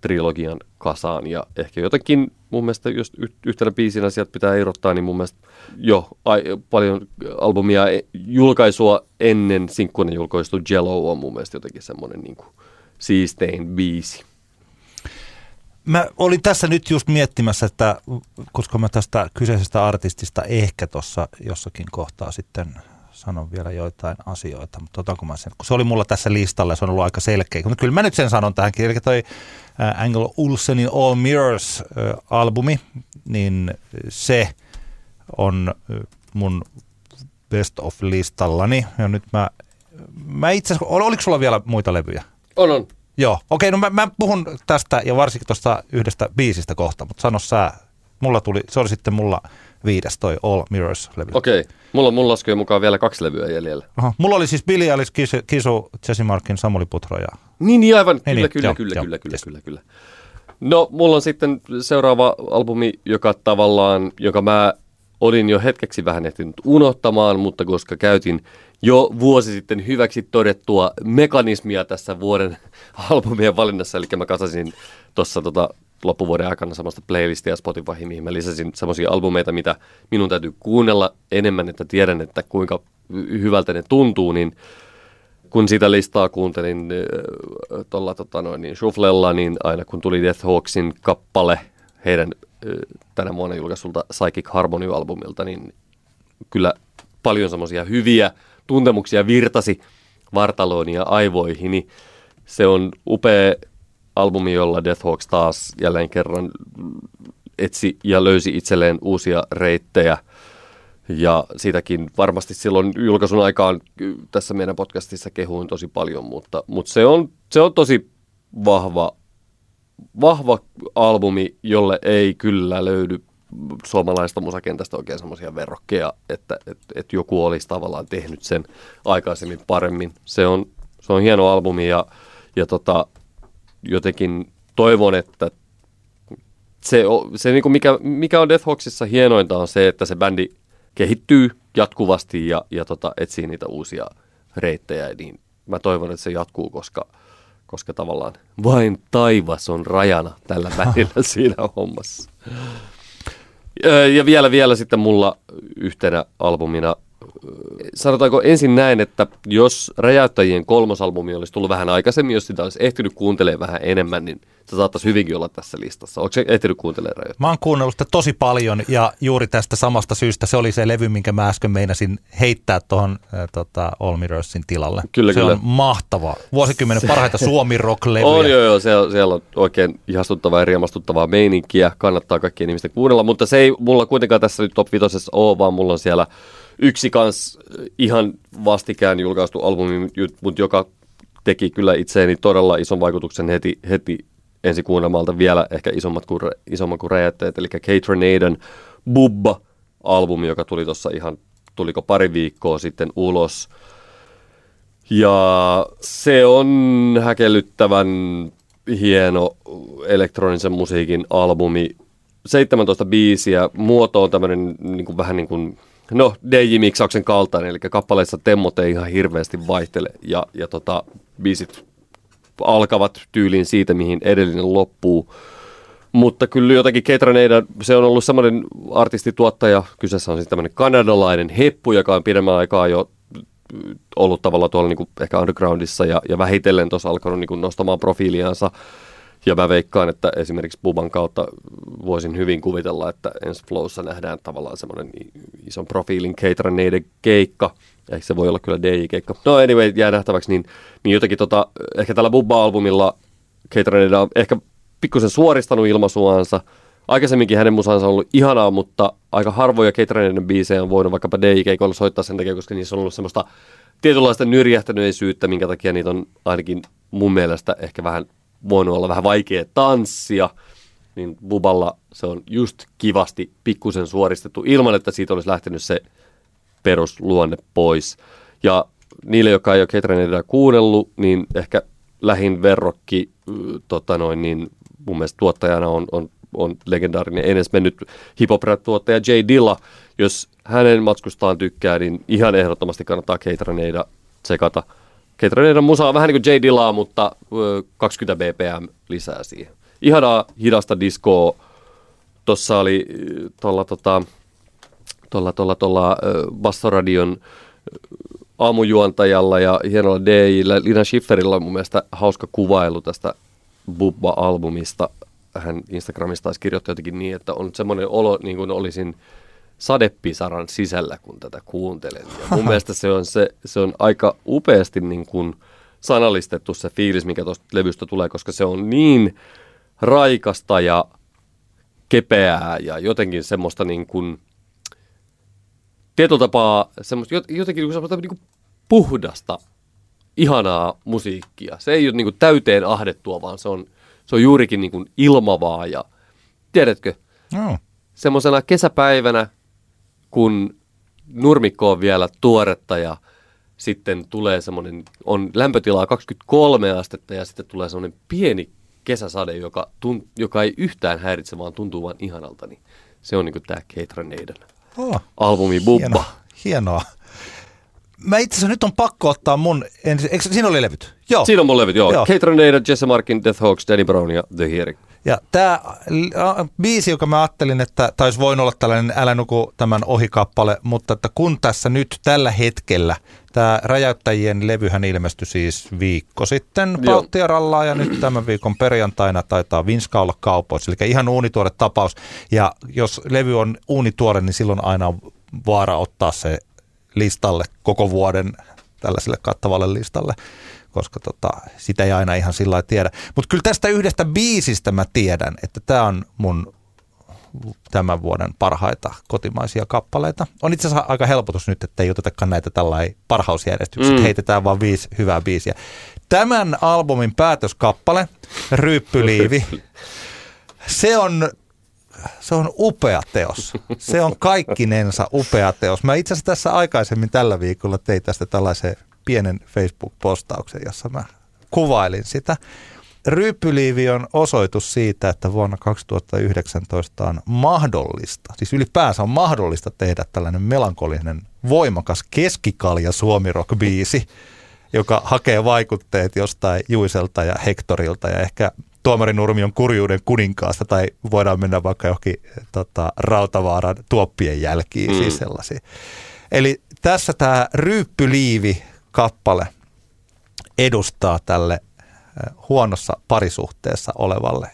B: trilogian kasaan. Ja ehkä jotenkin mun mielestä, jos yhtenä biisinä sieltä pitää irrottaa, niin mun mielestä jo ai, paljon albumia e, julkaisua ennen sinkkuinen julkaistu Jello on mun mielestä jotenkin semmoinen niin kuin siistein biisi.
C: Mä olin tässä nyt just miettimässä, että koska mä tästä kyseisestä artistista ehkä tuossa jossakin kohtaa sitten sanon vielä joitain asioita, mutta otanko mä sen, kun se oli mulla tässä listalla ja se on ollut aika selkeä. Mutta kyllä mä nyt sen sanon tähänkin, eli toi Angel Olsenin All Mirrors-albumi, niin se on mun best of listallani. Ja nyt mä, mä itse asiassa, oliko sulla vielä muita levyjä?
B: On, on.
C: Joo, okei, okay, no mä, mä puhun tästä ja varsinkin tuosta yhdestä biisistä kohta, mutta sano sä, mulla tuli, se oli sitten mulla viides toi All Mirrors-levy.
B: Okei, okay. mulla, mulla laskujen mukaan vielä kaksi levyä jäljellä.
C: Aha. Mulla oli siis Billy Alice, Kisu, Kisu Jesse Markin, Samuli Putro ja...
B: Niin, niin aivan, kyllä, niin, kyllä, joo, kyllä, joo, kyllä, kyllä, kyllä, kyllä. No, mulla on sitten seuraava albumi, joka tavallaan, joka mä olin jo hetkeksi vähän ehtinyt unohtamaan, mutta koska käytin jo vuosi sitten hyväksi todettua mekanismia tässä vuoden [LAUGHS] albumien valinnassa, eli mä kasasin tuossa tota, loppuvuoden aikana samasta playlistia Spotifyhin, mihin mä lisäsin semmoisia albumeita, mitä minun täytyy kuunnella enemmän, että tiedän, että kuinka hyvältä ne tuntuu, niin kun sitä listaa kuuntelin äh, tuolla tota niin Shufflella, niin aina kun tuli Death Hawksin kappale heidän äh, tänä vuonna julkaisulta Psychic Harmony-albumilta, niin kyllä paljon semmoisia hyviä tuntemuksia virtasi vartaloon ja aivoihini. Se on upea albumi, jolla Death Hawks taas jälleen kerran etsi ja löysi itselleen uusia reittejä. Ja siitäkin varmasti silloin julkaisun aikaan tässä meidän podcastissa kehuin tosi paljon, mutta, mutta se, on, se on tosi vahva, vahva albumi, jolle ei kyllä löydy suomalaista musakentästä oikein semmoisia verrokkeja, että, että, että joku olisi tavallaan tehnyt sen aikaisemmin paremmin. Se on, se on hieno albumi ja, ja tota, jotenkin toivon, että se, se niin kuin mikä, mikä on Death Hawksissa hienointa on se, että se bändi kehittyy jatkuvasti ja, ja tota, etsii niitä uusia reittejä, niin mä toivon, että se jatkuu, koska, koska tavallaan vain taivas on rajana tällä [LAUGHS] bändillä siinä hommassa. Ja vielä, vielä sitten mulla yhtenä albumina sanotaanko ensin näin, että jos Räjäyttäjien kolmosalbumi olisi tullut vähän aikaisemmin, jos sitä olisi ehtinyt kuuntelemaan vähän enemmän, niin se saattaisi hyvinkin olla tässä listassa. Onko se ehtinyt kuuntelemaan Räjäyttäjiä?
C: Mä oon kuunnellut sitä tosi paljon ja juuri tästä samasta syystä se oli se levy, minkä mä äsken meinasin heittää tuohon äh, tota, All Mirrorsin tilalle.
B: Kyllä,
C: se
B: kyllä.
C: on mahtava. Vuosikymmenen parhaita suomi rock levyjä
B: On joo, joo. Siellä, siellä on oikein ihastuttavaa ja riemastuttavaa meininkiä. Kannattaa kaikkien ihmisten kuunnella, mutta se ei mulla kuitenkaan tässä nyt top 5 ole, vaan mulla on siellä yksi kans ihan vastikään julkaistu albumi, mutta joka teki kyllä itseeni todella ison vaikutuksen heti, heti ensi kuunnelmalta vielä ehkä isommat kuin, isomman kuin räjäyttäjät, eli K-Tornadon Bubba-albumi, joka tuli tuossa ihan, tuliko pari viikkoa sitten ulos. Ja se on häkellyttävän hieno elektronisen musiikin albumi. 17 biisiä, muoto on tämmöinen niin kuin, vähän niin kuin, no DJ-miksauksen kaltainen, eli kappaleissa temmot ei ihan hirveästi vaihtele ja, ja tota, biisit alkavat tyyliin siitä, mihin edellinen loppuu. Mutta kyllä jotenkin Ketraneida, se on ollut semmoinen artistituottaja, kyseessä on siis tämmöinen kanadalainen heppu, joka on pidemmän aikaa jo ollut tavalla tuolla niin kuin ehkä undergroundissa ja, ja vähitellen tuossa alkanut niin kuin nostamaan profiiliansa. Ja mä veikkaan, että esimerkiksi Buban kautta voisin hyvin kuvitella, että ensi Flowssa nähdään tavallaan semmoinen ison profiilin Ketraneiden keikka. Ehkä se voi olla kyllä DJ-keikka. No anyway, jää nähtäväksi. Niin, niin jotenkin tota, ehkä tällä Bubba-albumilla Ketraneida on ehkä pikkusen suoristanut ilmaisuansa. Aikaisemminkin hänen musansa on ollut ihanaa, mutta aika harvoja Ketraneiden biisejä on voinut vaikkapa DJ-keikoilla soittaa sen takia, koska niissä on ollut semmoista tietynlaista nyrjähtäneisyyttä, minkä takia niitä on ainakin mun mielestä ehkä vähän voinut olla vähän vaikea tanssia. Niin Buballa se on just kivasti pikkusen suoristettu ilman, että siitä olisi lähtenyt se perusluonne pois. Ja niille, jotka ei ole Ketraneida kuunnellut, niin ehkä lähin verrokki tota noin, niin mun mielestä tuottajana on, on, on legendaarinen edes mennyt hip tuottaja J. Dilla. Jos hänen matskustaan tykkää, niin ihan ehdottomasti kannattaa Keitraneda tsekata. Keitraneidan musa on vähän niin kuin J. Dillaa, mutta 20 bpm lisää siihen. Ihanaa hidasta diskoa. Tuossa oli tuolla tota, tuolla, tuolla, tuolla Bassoradion aamujuontajalla ja hienolla DJllä, Lina Schifferillä on mun mielestä hauska kuvailu tästä Bubba-albumista. Hän Instagramista taisi kirjoittaa jotenkin niin, että on semmoinen olo, niin kuin olisin sadepisaran sisällä, kun tätä kuuntelen. Ja mun mielestä se on, se, se on aika upeasti niin kuin sanallistettu se fiilis, mikä tuosta levystä tulee, koska se on niin raikasta ja kepeää ja jotenkin semmoista niin kuin, tietyllä tapaa semmoista, jotenkin semmoista niin kuin puhdasta ihanaa musiikkia. Se ei ole niin kuin täyteen ahdettua, vaan se on, se on juurikin niin kuin ilmavaa ja tiedätkö, no. semmoisena kesäpäivänä, kun nurmikko on vielä tuoretta ja sitten tulee semmoinen, on lämpötilaa 23 astetta ja sitten tulee semmoinen pieni kesäsade, joka, tunt, joka ei yhtään häiritse, vaan tuntuu vaan ihanalta, niin se on niin kuin tämä Kate Reneiden oh, albumi Bubba.
C: Hienoa. hienoa mä itse asiassa nyt on pakko ottaa mun, ensi, eikö, siinä oli levyt?
B: Joo. Siinä on mun levyt, joo. joo. Kate Renada, Jesse Markin, Death Hawks, Danny Brown ja The Hearing.
C: Ja tämä biisi, joka mä ajattelin, että taisi voin olla tällainen Älä nuku tämän ohikappale, mutta että kun tässä nyt tällä hetkellä, tämä Räjäyttäjien levyhän ilmestyi siis viikko sitten Baltiaralla ja nyt tämän viikon perjantaina taitaa Vinska olla kaupoissa, eli ihan uunituore tapaus. Ja jos levy on uunituore, niin silloin aina on vaara ottaa se listalle koko vuoden tällaiselle kattavalle listalle, koska tota, sitä ei aina ihan sillä tiedä. Mutta kyllä tästä yhdestä biisistä mä tiedän, että tämä on mun tämän vuoden parhaita kotimaisia kappaleita. On itse asiassa aika helpotus nyt, että ei otetakaan näitä tällainen parhausjärjestyksessä, mm. heitetään vaan viisi hyvää biisiä. Tämän albumin päätöskappale, Ryyppyliivi, [LAUGHS] se on se on upea teos. Se on kaikkinensa upea teos. Mä itse asiassa tässä aikaisemmin tällä viikolla tein tästä tällaisen pienen Facebook-postauksen, jossa mä kuvailin sitä. Ryyppyliivi on osoitus siitä, että vuonna 2019 on mahdollista, siis ylipäänsä on mahdollista tehdä tällainen melankolinen, voimakas keskikalja suomirock-biisi, joka hakee vaikutteet jostain Juiselta ja Hektorilta ja ehkä Tuomari Nurmion kurjuuden kuninkaasta tai voidaan mennä vaikka johonkin tota, Rautavaaran tuoppien jälkiin, mm. siis sellaisia. Eli tässä tämä Ryyppyliivi-kappale edustaa tälle huonossa parisuhteessa olevalle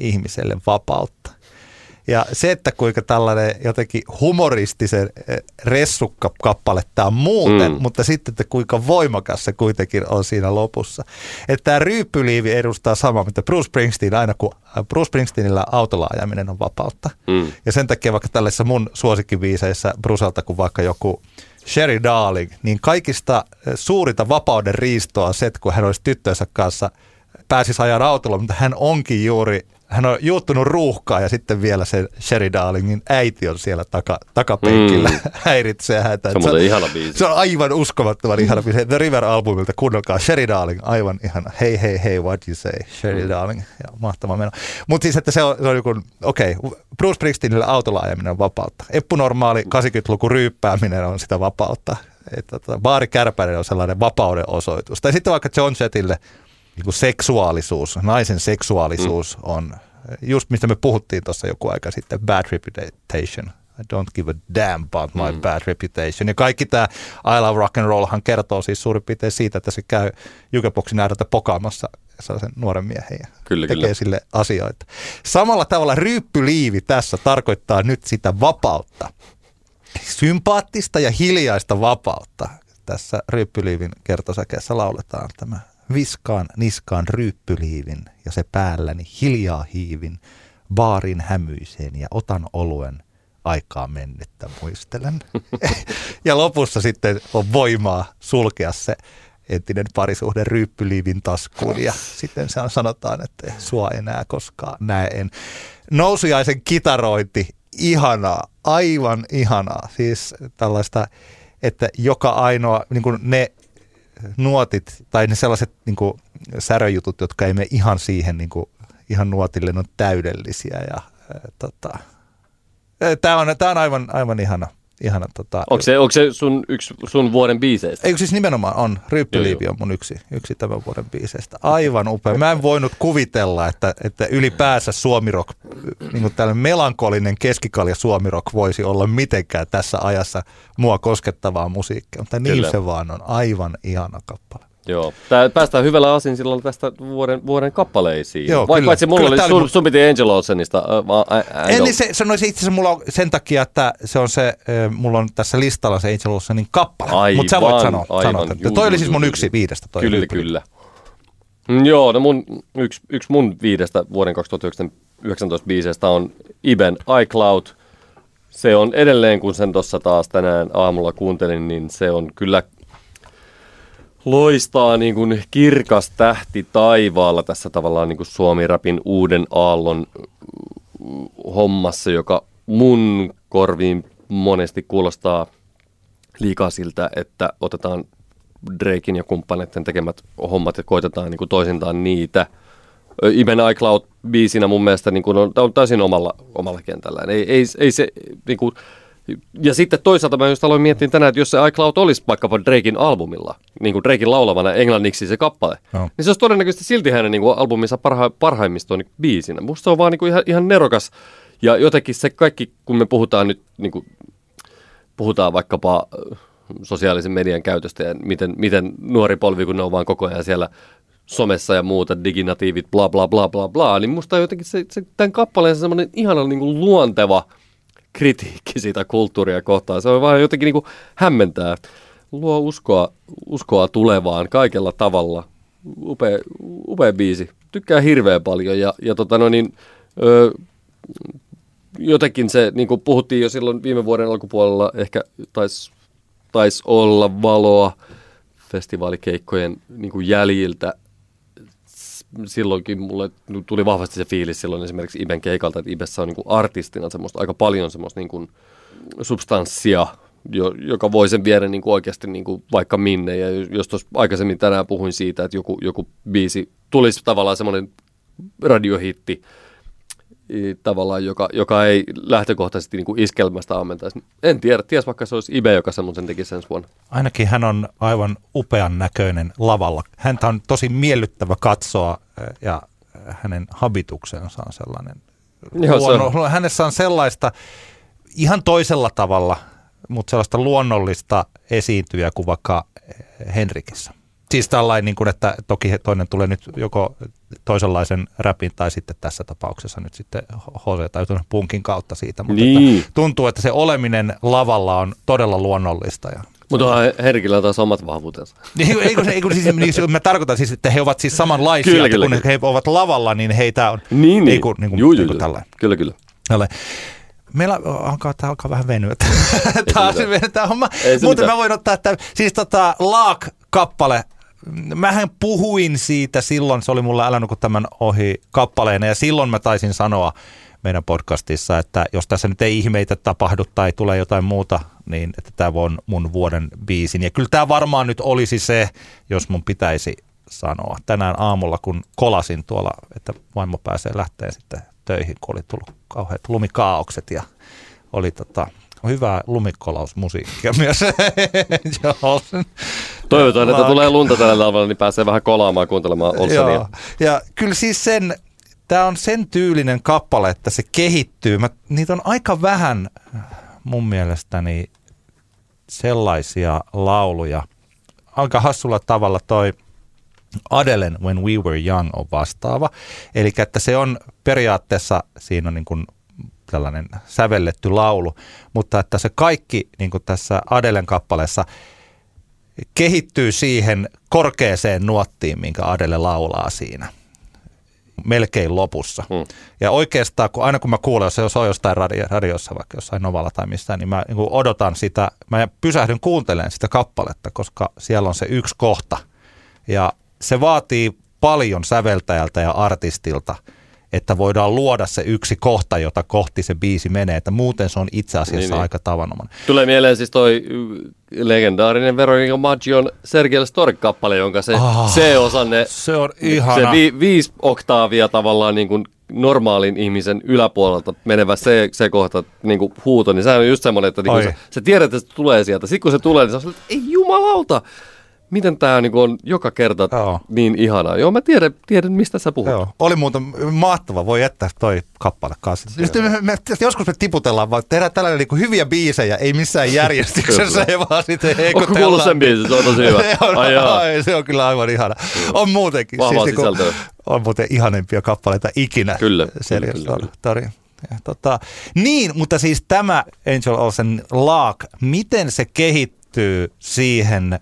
C: ihmiselle vapautta. Ja se, että kuinka tällainen jotenkin humoristisen eh, ressukkappale tämä on muuten, mm. mutta sitten, että kuinka voimakas se kuitenkin on siinä lopussa. Että tämä ryyppyliivi edustaa samaa, mitä Bruce Springsteen aina, kun äh, Bruce Springsteenillä autolla ajaminen on vapautta. Mm. Ja sen takia vaikka tällaisissa mun suosikkiviiseissä Bruselta, kuin vaikka joku Sherry Darling, niin kaikista äh, suurinta vapauden riistoa se, että kun hän olisi tyttönsä kanssa pääsisi ajan autolla, mutta hän onkin juuri hän on juuttunut ruuhkaa ja sitten vielä se Sherry Darlingin äiti on siellä taka, takapenkillä mm. [LAUGHS] häiritsee häntä.
B: Se on muuten ihana biisi.
C: Se on aivan uskomattoman ihana biisi. The River-albumilta kuunnelkaa Sherry Darling, aivan ihana. Hei hei hei, what you say, Sherry mm. Darling. Ja mahtava meno. Mutta siis, että se on, se on joku, okei, okay, Bruce Springsteenille autolla ajaminen on vapautta. Eppu normaali 80-luku ryyppääminen on sitä vapautta. Että, tota, baari Kärpäinen on sellainen vapauden osoitus. Tai sitten vaikka John Jettille niin kuin seksuaalisuus, naisen seksuaalisuus mm. on just mistä me puhuttiin tuossa joku aika sitten, bad reputation. I don't give a damn about my mm. bad reputation. Ja kaikki tämä I love rock and rollhan kertoo siis suurin piirtein siitä, että se käy jukeboksin ääreltä pokaamassa sellaisen nuoren miehen ja kyllä, tekee kyllä. sille asioita. Samalla tavalla ryyppyliivi tässä tarkoittaa nyt sitä vapautta. Sympaattista ja hiljaista vapautta. Tässä ryyppyliivin kertosäkeessä lauletaan tämä Viskaan niskaan ryyppyliivin ja se päälläni hiljaa hiivin baarin hämyiseen ja otan oluen aikaa mennyttä muistelen. [LAUGHS] ja lopussa sitten on voimaa sulkea se entinen parisuhde ryyppyliivin taskuun ja sitten se on, sanotaan, että sua enää koskaan näe en. Nousiaisen kitarointi, ihanaa, aivan ihanaa. Siis tällaista, että joka ainoa, niin kuin ne nuotit tai ne sellaiset niin kuin säröjutut, jotka ei mene ihan siihen niin kuin, ihan nuotille, ne on täydellisiä. Ja, ää, tota, tämä on, tää on aivan, aivan ihana. Ihana tota,
B: onko, se, onko se sun, yksi sun vuoden biiseistä?
C: Ei, siis nimenomaan on. Ryyppyliivi on mun yksi, yksi tämän vuoden biiseistä. Aivan upea. Mä en voinut kuvitella, että, että ylipäänsä suomirok, niin kuin tällainen melankolinen keskikalja suomirok voisi olla mitenkään tässä ajassa mua koskettavaa musiikkia. Mutta niin Kyllä. se vaan on. Aivan ihana kappale.
B: Joo. Tää, päästään hyvällä asin silloin tästä vuoden, vuoden kappaleisiin. Joo, Vaikka kyllä. paitsi mulla kyllä, oli, sun, sun piti Angel Olsenista.
C: Uh, en, niin se sanoisi itse asiassa mulla on sen takia, että se on se, mulla on tässä listalla se Angel Olsenin kappale. Mutta sä voit sanoa. Aivan, sanoa juu, toi oli siis mun yksi viidestä. Toi
B: kyllä, ympärillä. kyllä. Mm, joo, no mun, yksi, yksi mun viidestä vuoden 2019 biisestä on Iben iCloud. Se on edelleen, kun sen tuossa taas tänään aamulla kuuntelin, niin se on kyllä loistaa niin kuin kirkas tähti taivaalla tässä tavallaan niin kuin Suomi-rapin uuden aallon hommassa, joka mun korviin monesti kuulostaa liikaa siltä, että otetaan Drakein ja kumppaneiden tekemät hommat ja koitetaan niin kuin toisintaan niitä. Iben iCloud-biisinä mun mielestä niin kuin on, on täysin omalla, omalla kentällään. Ei, ei, ei se, niin kuin, ja sitten toisaalta mä just aloin miettiä tänään, että jos se iCloud olisi vaikkapa Drakein albumilla, niin kuin Drakein laulavana englanniksi se kappale, no. niin se olisi todennäköisesti silti hänen niin kuin albuminsa parha, parhaimmistoon niin biisinä. Musta se on vaan niin kuin ihan, ihan nerokas. Ja jotenkin se kaikki, kun me puhutaan nyt, niin kuin, puhutaan vaikkapa äh, sosiaalisen median käytöstä ja miten, miten nuori polvi, kun ne on vaan koko ajan siellä somessa ja muuta, diginatiivit, bla bla bla bla bla, niin musta jotenkin se, se tämän kappaleen se semmoinen ihana niin kuin luonteva – kritiikki sitä kulttuuria kohtaan. Se on vaan jotenkin niin kuin hämmentää. Luo uskoa, uskoa tulevaan kaikella tavalla. Upea, upea biisi. Tykkää hirveän paljon ja, ja tota no niin, ö, jotenkin se, niin kuin puhuttiin jo silloin viime vuoden alkupuolella, ehkä taisi tais olla valoa festivaalikeikkojen niin kuin jäljiltä silloinkin mulle tuli vahvasti se fiilis silloin esimerkiksi Iben keikalta, että Ibessä on niin artistina semmoista, aika paljon semmoista niin kuin substanssia, jo, joka voi sen viedä niin kuin oikeasti niin kuin vaikka minne. Ja jos tuossa aikaisemmin tänään puhuin siitä, että joku, joku biisi tulisi tavallaan semmoinen radiohitti, tavallaan, joka, joka ei lähtökohtaisesti niin kuin iskelmästä ammentaisi. En tiedä, ties vaikka se olisi Ibe, joka semmoisen teki sen vuonna.
C: Ainakin hän on aivan upean näköinen lavalla. Häntä on tosi miellyttävä katsoa ja hänen habituksensa on sellainen. Joo, luonno, se on. Hänessä on sellaista ihan toisella tavalla, mutta sellaista luonnollista esiintyjä kuin vaikka Henrikissä. Siis tällainen, niin kuin, että toki toinen tulee nyt joko toisenlaisen räpin tai sitten tässä tapauksessa nyt sitten HC tai punkin kautta siitä. Mutta niin. että tuntuu, että se oleminen lavalla on todella luonnollista. Ja
B: mutta on Herkillä taas omat vahvuutensa.
C: Niin, eikö, eikö, siis, niin, mä tarkoitan siis, että he ovat siis samanlaisia, kyllä, kyllä, kun kyllä. he ovat lavalla, niin heitä on niin, niin. Kuin, niin kuin, juu, niin kuin tällainen.
B: Kyllä, kyllä. Tällainen.
C: Meillä alkaa, tämä alkaa vähän venyä. Taas tämä homma. Mutta mä voin ottaa, että siis tota, Laak-kappale mähän puhuin siitä silloin, se oli mulla älä nuku tämän ohi kappaleena ja silloin mä taisin sanoa meidän podcastissa, että jos tässä nyt ei ihmeitä tapahdu tai tulee jotain muuta, niin että tämä on mun vuoden biisin. Ja kyllä tämä varmaan nyt olisi se, jos mun pitäisi sanoa. Tänään aamulla, kun kolasin tuolla, että vaimo pääsee lähteen sitten töihin, kun oli tullut kauheat lumikaaukset ja oli tota, hyvää lumikolausmusiikkia myös. [LAUGHS]
B: Toivotaan, että tulee lunta tällä tavalla, niin pääsee vähän kolaamaan kuuntelemaan Olsenia. Joo.
C: Ja kyllä siis sen, tämä on sen tyylinen kappale, että se kehittyy. Mä, niitä on aika vähän mun mielestäni sellaisia lauluja. Aika hassulla tavalla toi Adelen When We Were Young on vastaava. Eli että se on periaatteessa, siinä on niin kuin tällainen sävelletty laulu, mutta että se kaikki niin kuin tässä Adelen kappaleessa kehittyy siihen korkeaseen nuottiin, minkä Adele laulaa siinä melkein lopussa. Hmm. Ja oikeastaan, kun aina kun mä kuulen, jos se on jostain radio, radiossa, vaikka jossain Novalla tai missään, niin mä niin odotan sitä, mä pysähdyn kuuntelemaan sitä kappaletta, koska siellä on se yksi kohta. Ja se vaatii paljon säveltäjältä ja artistilta – että voidaan luoda se yksi kohta, jota kohti se biisi menee, että muuten se on itse asiassa niin, niin. aika tavanomainen.
B: Tulee mieleen siis toi legendaarinen Veronica Maggion Sergei Storik-kappale, jonka se oh, C-osanne,
C: se on ihana.
B: se vi, viisi oktaavia tavallaan niin kuin normaalin ihmisen yläpuolelta menevä se, se kohta niin kuin huuto, niin se on just semmoinen, että niin se, se tiedät, että se tulee sieltä. Sitten kun se tulee, niin se on että ei jumalauta, miten tämä niin on joka kerta Joo. niin ihanaa. Joo, mä tiedän, tiedän mistä sä puhut. Joo.
C: Oli muuten mahtava, voi jättää toi kappale kanssa. Sitten me, me, joskus me tiputellaan, vaan tehdään tällainen niin kuin hyviä biisejä, ei missään [LAUGHS] järjestyksessä, [LAUGHS] ei vaan sitten
B: heikotellaan. Onko kuullut sen biisin? Se on tosi hyvä. [LAUGHS]
C: ai, ai, se on kyllä aivan ihana. On muutenkin.
B: Vahvaa siis, niin kuin,
C: on muuten ihanempia kappaleita ikinä.
B: Kyllä. kyllä, kyllä,
C: kyllä. Ja, tota, niin, mutta siis tämä Angel Olsen Laak, miten se kehittyy siihen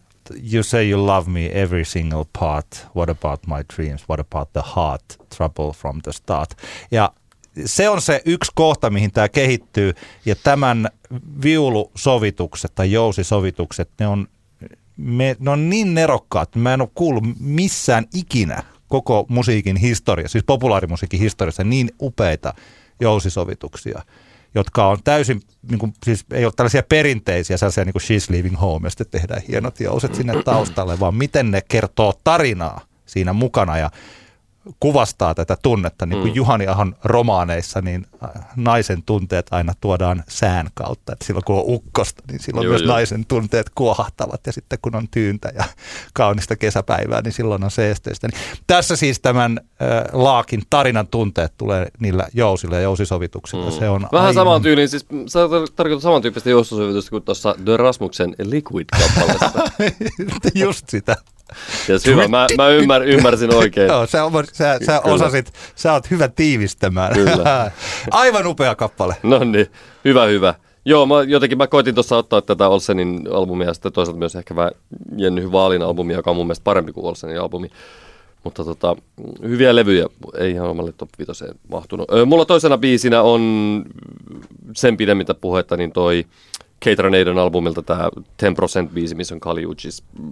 C: you say you love me every single part. What about my dreams? What about the heart? Trouble from the start. Ja se on se yksi kohta, mihin tämä kehittyy. Ja tämän viulusovitukset tai jousisovitukset, ne on, me, ne on niin nerokkaat. Mä en ole kuullut missään ikinä koko musiikin historiassa, siis populaarimusiikin historiassa niin upeita jousisovituksia jotka on täysin, niin kuin, siis ei ole tällaisia perinteisiä, sellaisia niin kuin She's Leaving Home, ja sitten tehdään hienot jouset sinne taustalle, vaan miten ne kertoo tarinaa siinä mukana. Ja kuvastaa tätä tunnetta, niin kuin mm. Juhani Ahon romaaneissa, niin äh, naisen tunteet aina tuodaan sään kautta. Että silloin kun on ukkosta, niin silloin joo, myös joo. naisen tunteet kuohahtavat. Ja sitten kun on tyyntä ja kaunista kesäpäivää, niin silloin on seesteistä. Niin tässä siis tämän äh, Laakin tarinan tunteet tulee niillä jousilla ja jousisovituksilla. Mm. Se on
B: Vähän aivan... saman tyylin, siis se tarkoittaa samantyyppistä jousisovitusta kuin tuossa The Rasmuksen Liquid-kappaleessa. [LAUGHS]
C: Just sitä.
B: Yes, hyvä. Mä, mä ymmär, ymmärsin oikein.
C: Joo, sä, sä, sä osasit, sä oot hyvä tiivistämään. Kyllä. [LAUGHS] Aivan upea kappale.
B: No niin, hyvä, hyvä. Joo, mä, jotenkin mä koitin tuossa ottaa tätä Olsenin albumia ja sitten toisaalta myös ehkä vähän Jenny Vaalin albumia, joka on mun mielestä parempi kuin Olsenin albumi. Mutta tota, hyviä levyjä, ei ihan omalle top 5 mahtunut. Mulla toisena biisinä on sen pidemmittä puhetta, niin toi Cateranadon albumilta tämä 10% biisi, missä on Kali Uchis äh,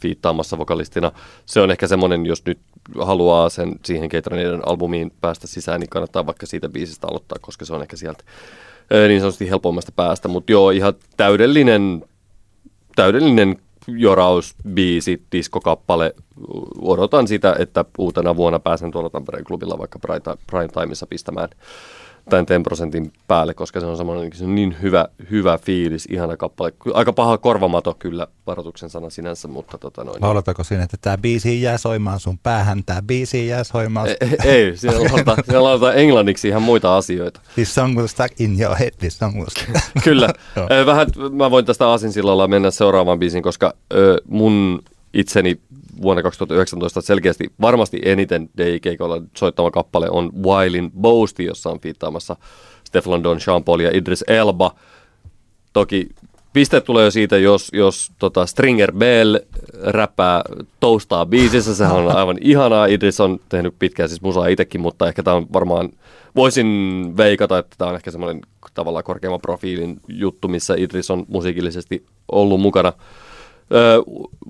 B: fiittaamassa vokalistina. Se on ehkä semmoinen, jos nyt haluaa sen siihen Cateranadon albumiin päästä sisään, niin kannattaa vaikka siitä biisistä aloittaa, koska se on ehkä sieltä äh, niin sanotusti helpommasta päästä. Mutta joo, ihan täydellinen, täydellinen jorausbiisi, diskokappale. Odotan sitä, että uutena vuonna pääsen tuolla Tampereen klubilla vaikka Prime Timeissa pistämään tämän 10 prosentin päälle, koska se on semmoinen se on niin hyvä, hyvä fiilis, ihana kappale. Aika paha korvamato kyllä, varoituksen sana sinänsä, mutta tota noin.
C: Laulatako siinä, että tämä biisi jää soimaan sun päähän, tämä biisi jää soimaan
B: sun... Ei, ei siellä, lauletaan, siellä lauletaan englanniksi ihan muita asioita.
C: This song was stuck in your head, this song was... [LAUGHS]
B: kyllä. [LAUGHS] Vähän mä voin tästä Aasinsilalla mennä seuraavaan biisiin, koska ö, mun itseni vuonna 2019 selkeästi varmasti eniten DJ-keikolla soittama kappale on Wildin Boasty, jossa on fiittaamassa Stefan Don, Sean Paul ja Idris Elba. Toki piste tulee jo siitä, jos, jos tota Stringer Bell räppää toustaa biisissä. Sehän on aivan [LAUGHS] ihanaa. Idris on tehnyt pitkään siis musaa itsekin, mutta ehkä tämä on varmaan, voisin veikata, että tämä on ehkä semmoinen tavallaan korkeamman profiilin juttu, missä Idris on musiikillisesti ollut mukana Öö,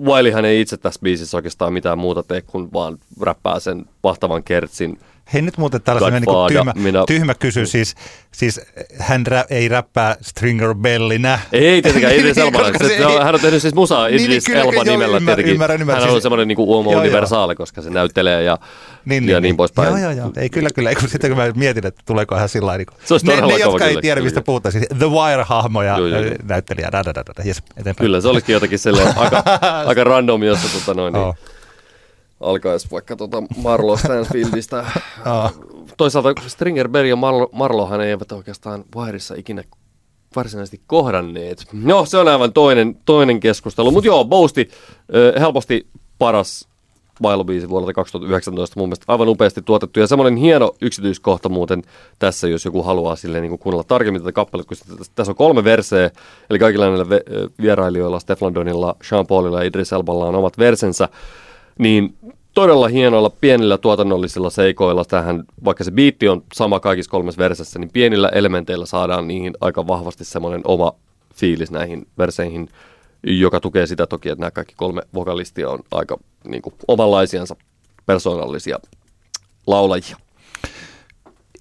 B: Wileyhän ei itse tässä biisissä oikeastaan mitään muuta tee, kuin vaan räppää sen mahtavan kertsin
C: Hei nyt muuten tällainen niin tyhmä, minä... tyhmä kysy, siis, siis hän rä, ei räppää Stringer Bellinä.
B: Ei tietenkään Idris [LAUGHS] Elba. hän on tehnyt siis musaa niin, Idris niin, Elba nimellä ymmär, tietenkin. Ymmärrän, ymmärrän, hän on siis, semmoinen niin uomo universaali, koska se näyttelee ja, niin, ja niin, niin poispäin.
C: Joo, joo, joo. Ei kyllä, kyllä. Kun, sitten kun mä mietin, että tuleeko hän sillä niin se olisi ne, ne, jotka ei tiedä, mistä puhutaan, siis The Wire-hahmo ja näyttelijä. Yes,
B: Kyllä, se olisikin jotakin [LAUGHS] aika, aika random, jossa tota noin, niin, alkaisi vaikka tuota Marlo Stansfieldistä. Toisaalta Stringer Berg ja Marlo, Marlohan eivät oikeastaan Wireissa ikinä varsinaisesti kohdanneet. No, se on aivan toinen, toinen keskustelu. Mutta joo, Boasti helposti paras bailubiisi vuodelta 2019 mun mielestä aivan upeasti tuotettu. Ja semmoinen hieno yksityiskohta muuten tässä, jos joku haluaa silleen niin kuunnella tarkemmin tätä kappaletta, kun tässä on kolme verseä, eli kaikilla näillä vierailijoilla, Stefan Donilla, Sean Paulilla ja Idris Elballa on omat versensä niin todella hienoilla pienillä tuotannollisilla seikoilla tähän, vaikka se biitti on sama kaikissa kolmessa versessä, niin pienillä elementeillä saadaan niihin aika vahvasti semmoinen oma fiilis näihin verseihin, joka tukee sitä toki, että nämä kaikki kolme vokalistia on aika niin kuin, omanlaisiansa persoonallisia laulajia.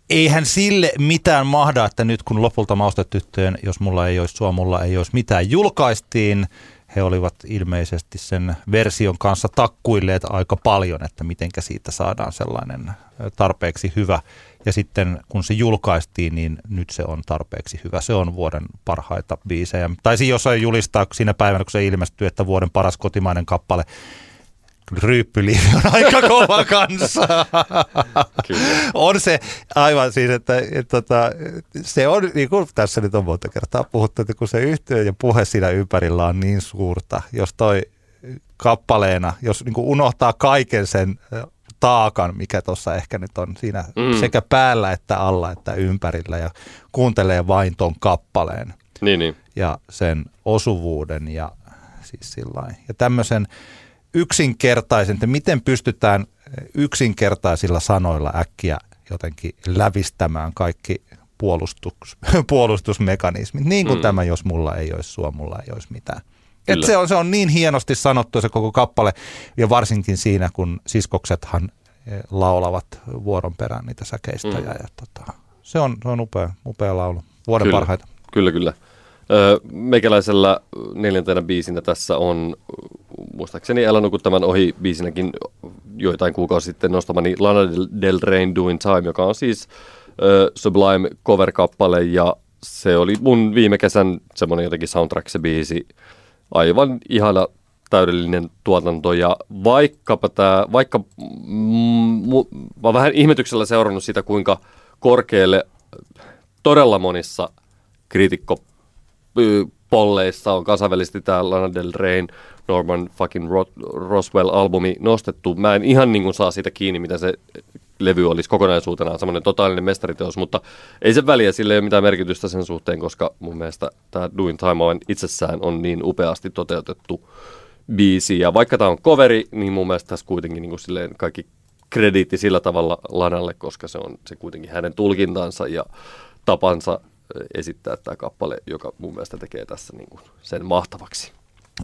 C: Eihän sille mitään mahda, että nyt kun lopulta maustetyttöjen, jos mulla ei olisi sua, mulla ei olisi mitään, julkaistiin he olivat ilmeisesti sen version kanssa takkuilleet aika paljon, että mitenkä siitä saadaan sellainen tarpeeksi hyvä. Ja sitten kun se julkaistiin, niin nyt se on tarpeeksi hyvä. Se on vuoden parhaita biisejä. Taisi jossain julistaa siinä päivänä, kun se ilmestyi, että vuoden paras kotimainen kappale ryyppyliivi on aika kova kanssa. on se aivan siis, että, että, että tota, se on, niin kuin tässä nyt on monta kertaa puhuttu, että kun se yhteyden ja puhe siinä ympärillä on niin suurta, jos toi kappaleena, jos niin kuin unohtaa kaiken sen taakan, mikä tuossa ehkä nyt on siinä mm. sekä päällä että alla että ympärillä ja kuuntelee vain ton kappaleen.
B: Niin, niin.
C: Ja sen osuvuuden ja siis sillain. Ja tämmöisen yksinkertaisen, että miten pystytään yksinkertaisilla sanoilla äkkiä jotenkin lävistämään kaikki puolustus, [LAUGHS] puolustusmekanismit, niin kuin mm. tämä, jos mulla ei olisi sua, mulla ei olisi mitään. Et se, on, se on niin hienosti sanottu se koko kappale, ja varsinkin siinä, kun siskoksethan eh, laulavat vuoron perään niitä säkeistä. Mm. Ja, ja tota, se, on, se on upea, upea laulu, vuoden
B: kyllä.
C: parhaita.
B: Kyllä, kyllä. Meikäläisellä neljäntenä biisinä tässä on, muistaakseni Älä nuku tämän ohi biisinäkin joitain kuukausi sitten nostamani Lana Del Reyn Doing Time, joka on siis uh, Sublime cover-kappale ja se oli mun viime kesän semmoinen jotenkin soundtrack se biisi. Aivan ihana täydellinen tuotanto ja vaikkapa tämä, vaikka mm, mä olen vähän ihmetyksellä seurannut sitä, kuinka korkealle todella monissa kriitikko polleissa on kansainvälisesti tämä Lana Del Reyn Norman fucking Roswell-albumi nostettu. Mä en ihan niin kuin saa siitä kiinni, mitä se levy olisi kokonaisuutena semmoinen totaalinen mestariteos, mutta ei se väliä, sille ei ole mitään merkitystä sen suhteen, koska mun mielestä tämä Doing Time on itsessään on niin upeasti toteutettu biisi. Ja vaikka tämä on coveri, niin mun mielestä tässä kuitenkin niin kuin silleen kaikki krediitti sillä tavalla Lanalle, koska se on se kuitenkin hänen tulkintansa ja tapansa esittää tämä kappale, joka mun mielestä tekee tässä niin kuin sen mahtavaksi.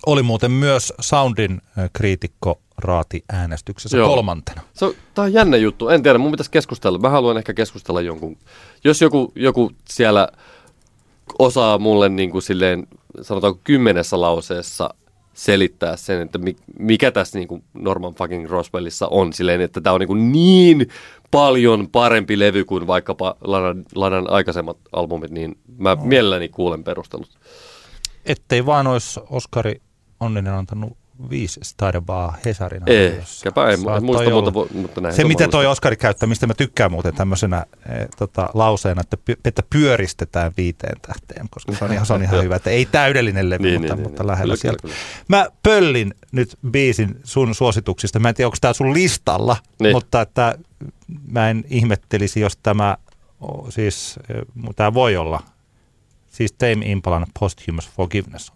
C: Oli muuten myös Soundin kriitikko raati äänestyksessä Joo. kolmantena.
B: Se on, tämä on jännä juttu. En tiedä, mun pitäisi keskustella. Mä haluan ehkä keskustella jonkun. Jos joku, joku siellä osaa mulle niin kuin silleen, sanotaanko kymmenessä lauseessa selittää sen, että mikä tässä niin kuin Norman fucking Roswellissa on silleen, että tämä on niin, kuin niin paljon parempi levy kuin vaikkapa Lanan, Lanan aikaisemmat albumit, niin mä no. mielelläni kuulen perustelut.
C: Ettei vaan olisi Oskari Onninen antanut viisi taidevaa Hesarin
B: Ehkäpä, en, en muista, mutta, mutta näin
C: Se, miten toi Oskari käyttää, mistä mä tykkään muuten tämmöisenä e, tota, lauseena, että, py, että pyöristetään viiteen tähteen, koska se on ihan, se on ihan hyvä, että ei täydellinen levy, niin, mutta, niin, mutta niin, lähellä kyllä, siellä. Kyllä, kyllä. Mä pöllin nyt biisin sun suosituksista, mä en tiedä, onko tämä sun listalla, niin. mutta että mä en ihmettelisi, jos tämä, siis e, tämä voi olla, siis Tame Impalan Posthumous Forgiveness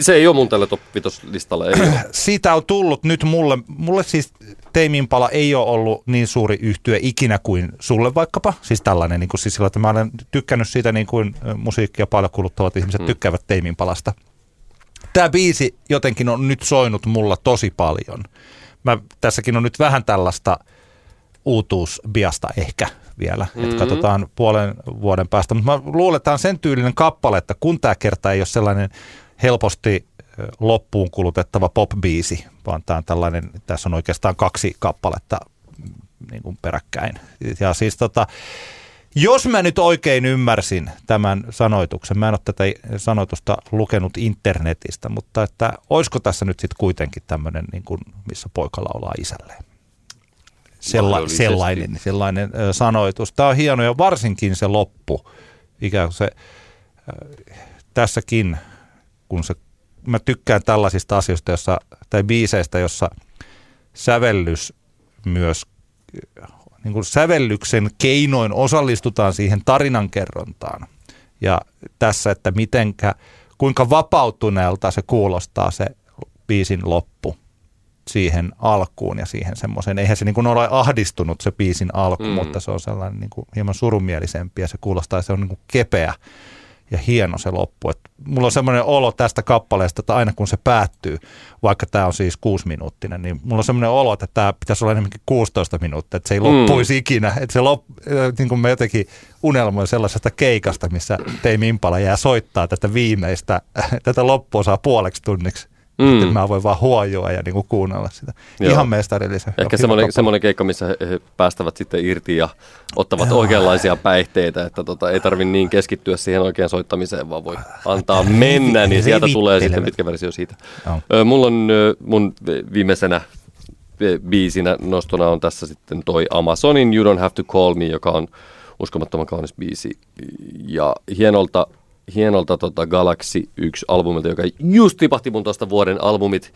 B: se ei ole mun tällä top 5 listalla. Ei [CLEARS THROAT]
C: Siitä on tullut nyt mulle, mulle siis Teiminpala ei ole ollut niin suuri yhtyö ikinä kuin sulle vaikkapa. Siis tällainen, niin kuin siis sillä, että mä olen tykkännyt siitä niin kuin musiikkia paljon kuluttavat ihmiset mm. tykkäävät Teiminpalasta. Tämä biisi jotenkin on nyt soinut mulla tosi paljon. Mä, tässäkin on nyt vähän tällaista uutuusbiasta ehkä vielä, mm-hmm. että katsotaan puolen vuoden päästä. Mutta mä luulen, että tämä on sen tyylinen kappale, että kun tämä kerta ei ole sellainen helposti loppuun kulutettava pop-biisi, vaan tämä on tällainen, tässä on oikeastaan kaksi kappaletta mm, niin kuin peräkkäin. Ja siis tota, jos mä nyt oikein ymmärsin tämän sanoituksen, mä en ole tätä sanoitusta lukenut internetistä, mutta että olisiko tässä nyt sitten kuitenkin tämmöinen, niin kuin, missä poika laulaa isälleen? Sella, sellainen, sellainen sanoitus. Tämä on hieno ja varsinkin se loppu, ikään kuin se ö, tässäkin, kun se, mä tykkään tällaisista asioista, jossa, tai biiseistä, jossa sävellys myös niin kuin sävellyksen keinoin osallistutaan siihen tarinankerrontaan. Ja tässä, että mitenkä, kuinka vapautuneelta se kuulostaa se biisin loppu siihen alkuun ja siihen semmoiseen. Eihän se niin kuin ole ahdistunut se biisin alku, mm. mutta se on sellainen niin kuin hieman surumielisempi ja se kuulostaa, että se on niin kuin kepeä ja hieno se loppu. Et mulla on semmoinen olo tästä kappaleesta, että aina kun se päättyy, vaikka tämä on siis kuusi minuuttinen, niin mulla on semmoinen olo, että tämä pitäisi olla enemmänkin 16 minuuttia, että se ei mm. loppuisi ikinä. Että se lop, niin kuin me jotenkin unelmoin sellaisesta keikasta, missä Teimi Impala jää soittaa tätä viimeistä, [LAUGHS] tätä loppuosaa puoleksi tunniksi. Mm. Sitten mä voin vaan huojua ja niin kuin kuunnella sitä. Joo. Ihan mestarillisen.
B: Ehkä semmoinen, semmoinen keikka, missä he, he päästävät sitten irti ja ottavat Joo. oikeanlaisia päihteitä, että tota, ei tarvitse niin keskittyä siihen oikean soittamiseen, vaan voi antaa mennä, niin sieltä tulee sitten pitkä versio siitä. Joo. Mulla on mun viimeisenä biisinä nostona on tässä sitten toi Amazonin You Don't Have to Call Me, joka on uskomattoman kaunis biisi ja hienolta hienolta tota Galaxy 1-albumilta, joka just tipahti mun tuosta vuoden albumit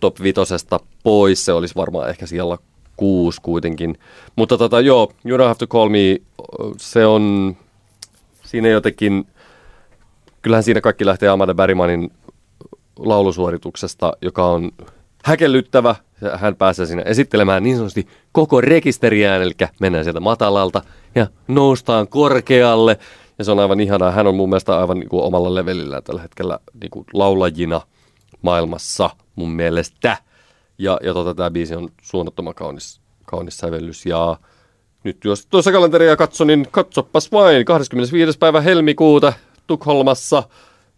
B: top vitosesta pois. Se olisi varmaan ehkä siellä kuusi kuitenkin. Mutta tota, joo, You Don't Have to Call Me, se on siinä jotenkin, kyllähän siinä kaikki lähtee Amanda Berrymanin laulusuorituksesta, joka on häkellyttävä. Hän pääsee siinä esittelemään niin sanotusti koko rekisteriään, eli mennään sieltä matalalta ja noustaan korkealle. Ja se on aivan ihanaa. Hän on mun mielestä aivan niin kuin omalla levelillä tällä hetkellä niin kuin laulajina maailmassa mun mielestä. Ja, ja tota, tämä biisi on suunnattoman kaunis, kaunis sävellys. Ja nyt jos tuossa kalenteria katso, niin katsopas vain. 25. päivä helmikuuta Tukholmassa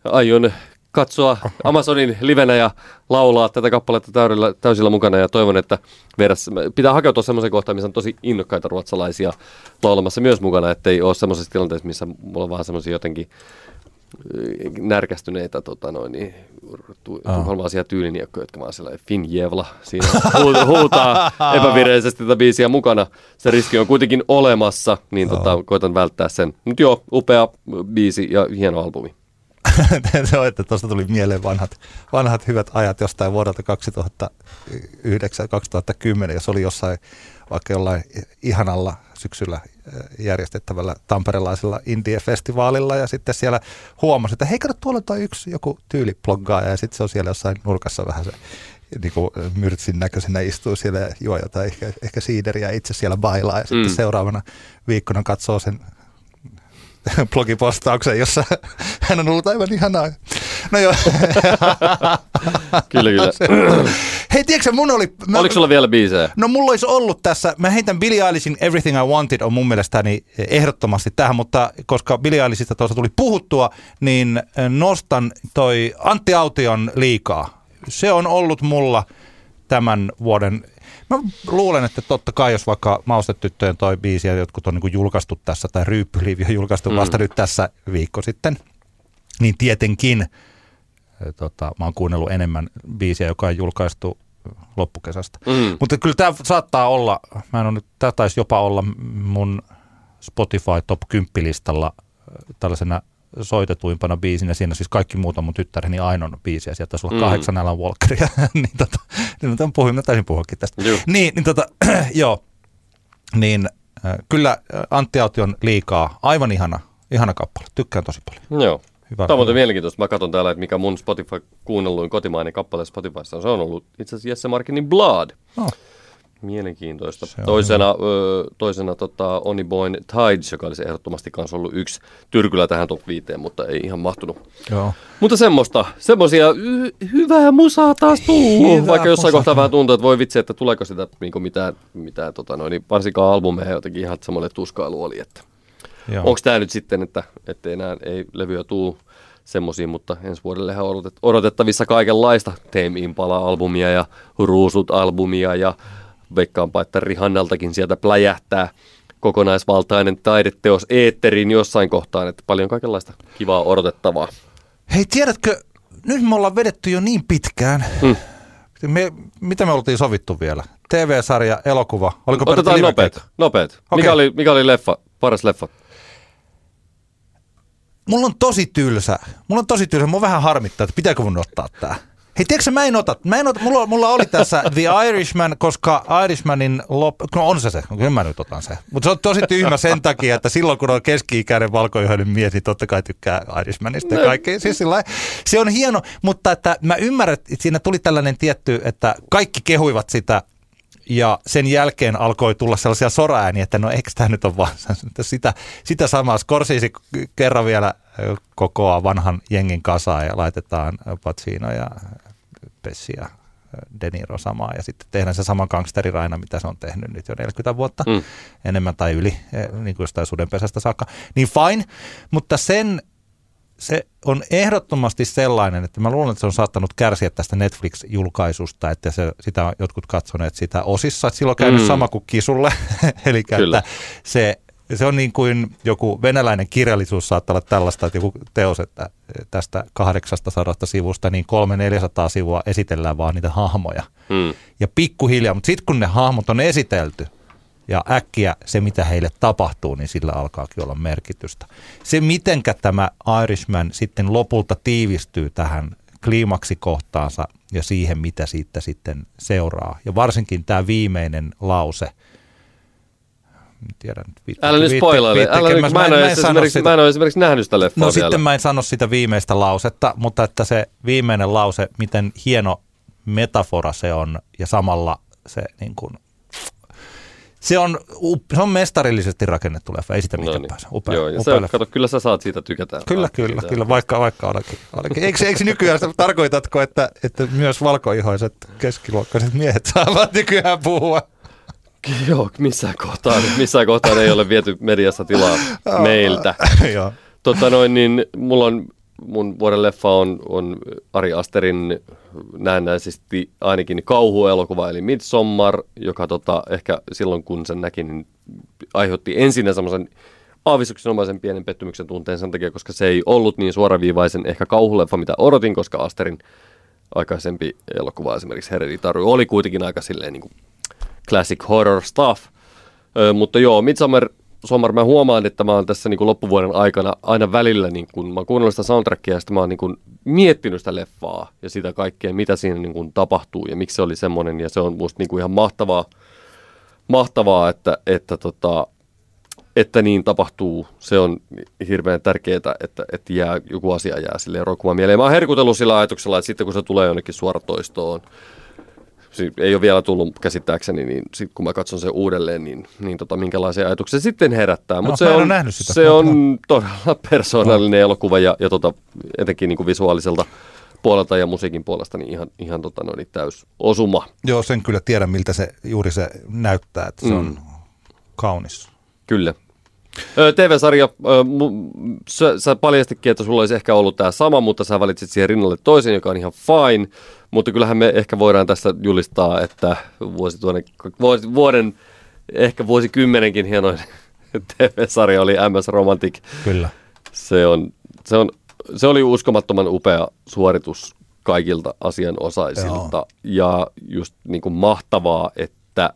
B: aion katsoa Amazonin livenä ja laulaa tätä kappaletta täydellä, täysillä mukana ja toivon, että verras, pitää hakeutua semmoisen kohtaan, missä on tosi innokkaita ruotsalaisia laulamassa myös mukana, ettei ole semmoisessa tilanteessa, missä mulla on vaan semmoisia jotenkin äh, närkästyneitä tota noin, niin, tu, oh. tyyliniekkoja, jotka vaan siellä Finjevla siinä huutaa [LAUGHS] epävireisesti tätä biisiä mukana. Se riski on kuitenkin olemassa, niin tota, koitan välttää sen. Nyt joo, upea biisi ja hieno albumi. [LAUGHS]
C: se on, että tuosta tuli mieleen vanhat, vanhat hyvät ajat jostain vuodelta 2009-2010, jos oli jossain vaikka jollain ihanalla syksyllä eh, järjestettävällä tamperelaisella indie-festivaalilla ja sitten siellä huomasi, että hei kato tuolla on yksi joku tyyliploggaa ja sitten se on siellä jossain nurkassa vähän se niin kuin myrtsin näköisenä istuu siellä ja juo jotain ehkä, ehkä siideriä itse siellä bailaa ja sitten mm. seuraavana viikkona katsoo sen [LAUGHS] blogipostauksen, jossa [LAUGHS] hän on ollut aivan ihanaa. No joo. [LAUGHS]
B: kyllä, kyllä.
C: Hei, tiedätkö mun oli...
B: Mä, Oliko sulla vielä biisejä?
C: No mulla olisi ollut tässä, mä heitän Billie Eilishin Everything I Wanted on mun mielestäni ehdottomasti tähän, mutta koska Billie Eilishistä tuossa tuli puhuttua, niin nostan toi Antti Aution liikaa. Se on ollut mulla tämän vuoden Mä luulen, että totta kai, jos vaikka Maustetyttöjen toi biisi ja jotkut on niin julkaistu tässä, tai Ryyppyliivi on julkaistu mm. vasta nyt tässä viikko sitten, niin tietenkin tota, mä oon kuunnellut enemmän biisiä, joka on julkaistu loppukesästä. Mm. Mutta kyllä tämä saattaa olla, mä en ole nyt, tämä taisi jopa olla mun Spotify Top 10 listalla eh, tällaisena soitetuimpana biisinä. Siinä siis kaikki muut on mun tyttäreni ainoa biisi ja sieltä taisi olla mm. kahdeksan Alan Walkeria. [LAUGHS] niin tota, niin mä puhuin, mä taisin puhuakin tästä. Juh. Niin, niin tota, [CLEARS THROAT] joo, niin äh, kyllä Antti on liikaa, aivan ihana, ihana kappale. Tykkään tosi paljon.
B: Joo. Hyvä, Tämä on muuten mielenkiintoista. Mä katson täällä, että mikä mun Spotify kuunnelluin kotimainen kappale Spotifyssa on. Se on ollut itse asiassa Jesse Markinin Blood. Oh. Mielenkiintoista.
C: Se on
B: Toisena, ö, toisena tota, Onni Boyn Tides, joka olisi ehdottomasti myös ollut yksi tyrkylä tähän top 5, mutta ei ihan mahtunut.
C: Joo.
B: Mutta semmoista, semmoisia hy- hyvää musaa taas tuu.
C: Hyvää
B: Vaikka jossain
C: musaa.
B: kohtaa vähän tuntuu, että voi vitsi, että tuleeko sitä niin mitään, mitään tota, noin, niin varsinkaan albumeja jotenkin ihan semmoinen tuskailu oli, että onko tämä nyt sitten, että, että enää ei levyä tuu semmoisia, mutta ensi vuodellehan odotettavissa kaikenlaista Tame Impala-albumia ja Ruusut-albumia ja veikkaanpa, että Rihannaltakin sieltä pläjähtää kokonaisvaltainen taideteos eetteriin jossain kohtaan, että paljon kaikenlaista kivaa odotettavaa.
C: Hei, tiedätkö, nyt me ollaan vedetty jo niin pitkään.
B: Hmm.
C: Me, mitä me oltiin sovittu vielä? TV-sarja, elokuva. Oliko
B: Otetaan nopeet. nopeet.
C: Okei.
B: Mikä, oli, mikä oli leffa, paras leffa?
C: Mulla on tosi tylsä. Mulla on tosi tylsä. Mua vähän harmittaa, että pitääkö mun ottaa tää. Hei, tiedätkö mä en ota. Mä en ota mulla, mulla oli tässä The Irishman, koska Irishmanin lop... No on se se, kyllä mä nyt otan se. Mutta se on tosi tyhmä sen takia, että silloin kun on keski-ikäinen valkoihoinen mies, niin totta kai tykkää Irishmanista ja kaikkea. Siis sillä se on hieno, mutta että mä ymmärrän, että siinä tuli tällainen tietty, että kaikki kehuivat sitä ja sen jälkeen alkoi tulla sellaisia soraääniä, että no eikö tämä nyt ole vaan sitä, sitä samaa. Scorsese kerran vielä kokoaa vanhan jengin kasaan ja laitetaan Pacino ja Pessi ja ö, De Niro samaa ja sitten tehdään se sama gangsteriraina, mitä se on tehnyt nyt jo 40 vuotta,
B: Mm.
C: mm. enemmän tai yli, eh, niin kuin jostain sudenpesästä saakka. Niin fine, mutta sen se on ehdottomasti sellainen, että mä luulen, että se on saattanut kärsiä tästä Netflix-julkaisusta, että se, sitä on jotkut katsoneet sitä osissa. Että silloin on käynyt
B: Mm.
C: sama kuin Kisulle, [LAUGHS] eli että se, se on niin kuin joku venäläinen kirjallisuus saattaa olla tällaista, että joku teos, että tästä 800 sivusta niin 300-400 sivua esitellään vaan niitä hahmoja.
B: Mm.
C: Ja pikkuhiljaa, mutta sitten kun ne hahmot on esitelty ja äkkiä se, mitä heille tapahtuu, niin sillä alkaakin olla merkitystä. Se, mitenkä tämä Irishman sitten lopulta tiivistyy tähän kliimaksikohtaansa ja siihen, mitä siitä sitten seuraa. Ja varsinkin tämä viimeinen lause. En tiedä, nyt viitti-
B: Älä nyt spoilaile.
C: viittikö
B: Älä nyt, mä, en, ole
C: sano
B: esimerkiksi,
C: sitä.
B: mä en ole esimerkiksi nähnyt sitä leffaa
C: No
B: vielä.
C: sitten mä en sano sitä viimeistä lausetta, mutta että se viimeinen lause, miten hieno metafora se on ja samalla se niin kuin, se on, se on mestarillisesti rakennettu leffa, ei sitä mitään
B: No niin.
C: pääse. Upea,
B: Joo, ja
C: upea
B: se, kato, kyllä sä saat siitä tykätä.
C: Kyllä, kyllä, kyllä, vaikka, vaikka olenkin. olenkin. Eikö, eikö nykyään, sitä- tarkoitatko, että, että myös valkoihoiset keskiluokkaiset miehet saavat nykyään puhua? [LAUGHS]
B: Joo, missään kohtaa, missään kohtaa ei ole viety mediassa tilaa meiltä. [LAUGHS] Tota noin, niin mulla on, mun vuoden leffa on, on Ari Asterin näennäisesti ainakin kauhuelokuva, eli Midsommar, joka tota, ehkä silloin kun sen näki, niin aiheutti ensin semmoisen aavistuksenomaisen pienen pettymyksen tunteen sen takia, koska se ei ollut niin suoraviivaisen ehkä kauhuleffa, mitä odotin, koska Asterin aikaisempi elokuva esimerkiksi Hereditary oli kuitenkin aika silleen niin kuin classic horror stuff. Ö, mutta joo, Midsommar, Sommar, mä huomaan, että mä oon tässä niin kuin loppuvuoden aikana aina välillä, niin kun mä oon kuunnellut sitä soundtrackia ja sitten mä oon niin kuin miettinyt sitä leffaa ja sitä kaikkea, mitä siinä niin kuin tapahtuu ja miksi se oli semmoinen. Ja se on musta niin kuin ihan mahtavaa, mahtavaa että, että, tota, että niin tapahtuu. Se on hirveän tärkeää, että, että jää, joku asia jää sille roikkumaan mieleen. Mä oon herkutellut sillä ajatuksella, että sitten kun se tulee jonnekin suoratoistoon, ei ole vielä tullut käsittääkseni, niin sit kun mä katson sen uudelleen, niin, niin tota, minkälaisia ajatuksia se sitten herättää. Mut
C: No,
B: se on,
C: sitä.
B: se on todella [LAUGHS] persoonallinen elokuva ja, ja tota, etenkin niin kuin visuaaliselta puolelta ja musiikin puolesta niin ihan, ihan tota, noin, täys osuma.
C: Joo, sen kyllä tiedän, miltä se juuri se näyttää, että se
B: Mm.
C: on kaunis.
B: Kyllä. TV-sarja, sä, sä paljastikin, että sulla olisi ehkä ollut tämä sama, mutta sä valitsit siihen rinnalle toisen, joka on ihan fine. Mutta kyllähän me ehkä voidaan tässä julistaa, että vuosi tuonne, vuosi, vuoden, ehkä vuosikymmenenkin hienoin [LAUGHS] TV-sarja oli MS Romantic.
C: Kyllä.
B: Se, on, se, on, se oli uskomattoman upea suoritus kaikilta asianosaisilta.
C: Joo.
B: Ja just niin kuin mahtavaa, että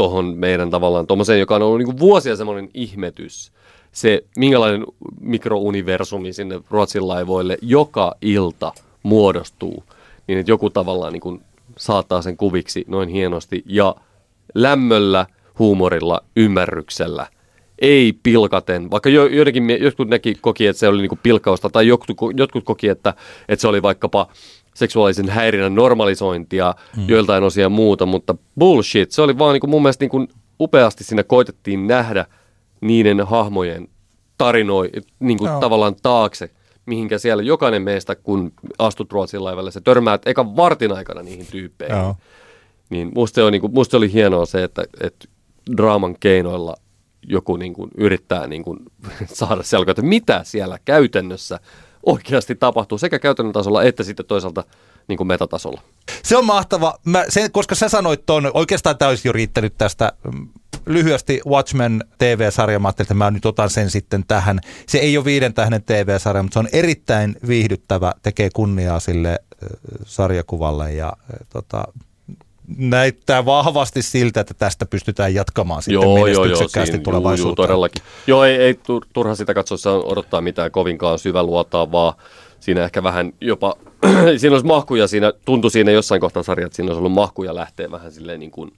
B: tohon meidän tavallaan tuommoiseen, joka on ollut niin vuosia semmoinen ihmetys, se minkälainen mikrouniversumi sinne Ruotsin laivoille joka ilta muodostuu, niin että joku tavallaan niin kuin saattaa sen kuviksi noin hienosti ja lämmöllä, huumorilla, ymmärryksellä – ei pilkaten, vaikka jo, joidenkin, jotkut näki koki, että se oli niinku pilkausta, tai jotkut, jotkut koki, että, että se oli vaikkapa seksuaalisen häirinnän normalisointia, mm. joiltain osia muuta, mutta bullshit, se oli vaan niin kuin mun mielestä niin kuin upeasti siinä koitettiin nähdä niiden hahmojen tarinoi niin kuin no. tavallaan taakse, mihinkä siellä jokainen meistä, kun astut Ruotsin laivalle, se törmäät eka vartin aikana niihin tyyppeihin. No. Niin musta, se on, niin kuin, musta se oli hienoa se, että, että draaman keinoilla joku niin kuin yrittää niin kuin [LAUGHS] saada selkoa, että mitä siellä käytännössä oikeasti tapahtuu sekä käytännön tasolla että sitten toisaalta niin kuin metatasolla.
C: Se on mahtava, Mä, sen, koska sä sanoit tuon, oikeastaan tämä olisi jo riittänyt tästä mm, lyhyesti Watchmen TV-sarja, mä ajattelin, että mä nyt otan sen sitten tähän. Se ei ole viiden tähden TV-sarja, mutta se on erittäin viihdyttävä, tekee kunniaa sille sarjakuvalle ja tota, näyttää vahvasti siltä, että tästä pystytään jatkamaan sitten joo, menestyksekkäästi joo, tulevaisuuteen. Joo,
B: todellakin. Joo, ei, ei turha sitä katsoa, odottaa mitään kovinkaan syväluotaa, vaan siinä ehkä vähän jopa, [CLEARS THROAT] siinä olisi mahkuja siinä, tuntui siinä jossain kohtaa sarjat, että siinä olisi ollut mahkuja lähteä vähän silleen niin kuin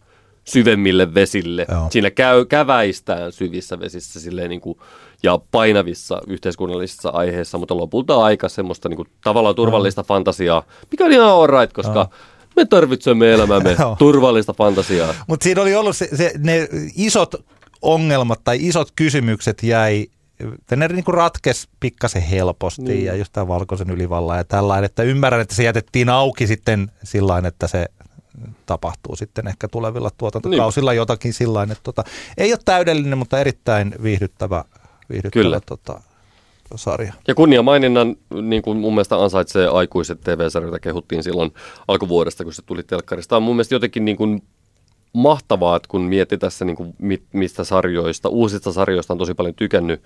B: syvemmille vesille. Joo. Siinä käy, käväistään syvissä vesissä silleen niin kuin, ja painavissa yhteiskunnallisissa aiheissa, mutta lopulta aika semmoista niin kuin, tavallaan turvallista Joo. fantasiaa, mikä on ihan alright, koska Joo me tarvitsemme elämämme [LAUGHS] turvallista fantasiaa.
C: Mutta siinä oli ollut se, se, ne isot ongelmat tai isot kysymykset jäi ne niin kuin ratkes pikkasen helposti niin. ja just tämä valkoisen ylivallan ja tällainen, että ymmärrän, että se jätettiin auki sitten sillä että se tapahtuu sitten ehkä tulevilla tuotantokausilla niin. jotakin sillä että tota, ei ole täydellinen, mutta erittäin viihdyttävä, viihdyttävä Kyllä. Tota, sarja.
B: Ja kunniamaininnan niin kuin mun mielestä ansaitsee aikuiset TV-sarjoita, kehuttiin silloin alkuvuodesta, kun se tuli telkkarista. On mun mielestä jotenkin niin kuin mahtavaa, että kun mietti tässä niin kuin mistä sarjoista, uusista sarjoista on tosi paljon tykännyt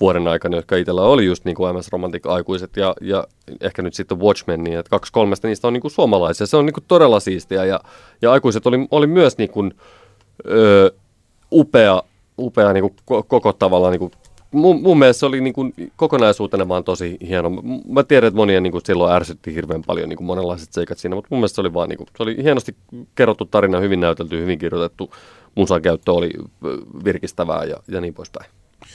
B: vuoden aikana, jotka itsellä oli just niin kuin MS Romantic aikuiset ja, ja ehkä nyt sitten Watchmen, niin että kaksi kolmesta niistä on niin kuin suomalaisia. Se on niin kuin todella siistiä ja, ja aikuiset oli, oli myös niin kuin, ö, upea, upea niin kuin koko tavalla niin kuin mun, mun mielestä se oli niin kuin kokonaisuutena vaan tosi hieno. Mä tiedän, että monia niin kuin silloin ärsytti hirveän paljon niin kuin monenlaiset seikat siinä, mutta mun mielestä se oli vaan niin kuin, se oli hienosti kerrottu tarina, hyvin näytelty, hyvin kirjoitettu. Musan käyttö oli virkistävää ja, ja niin poispäin.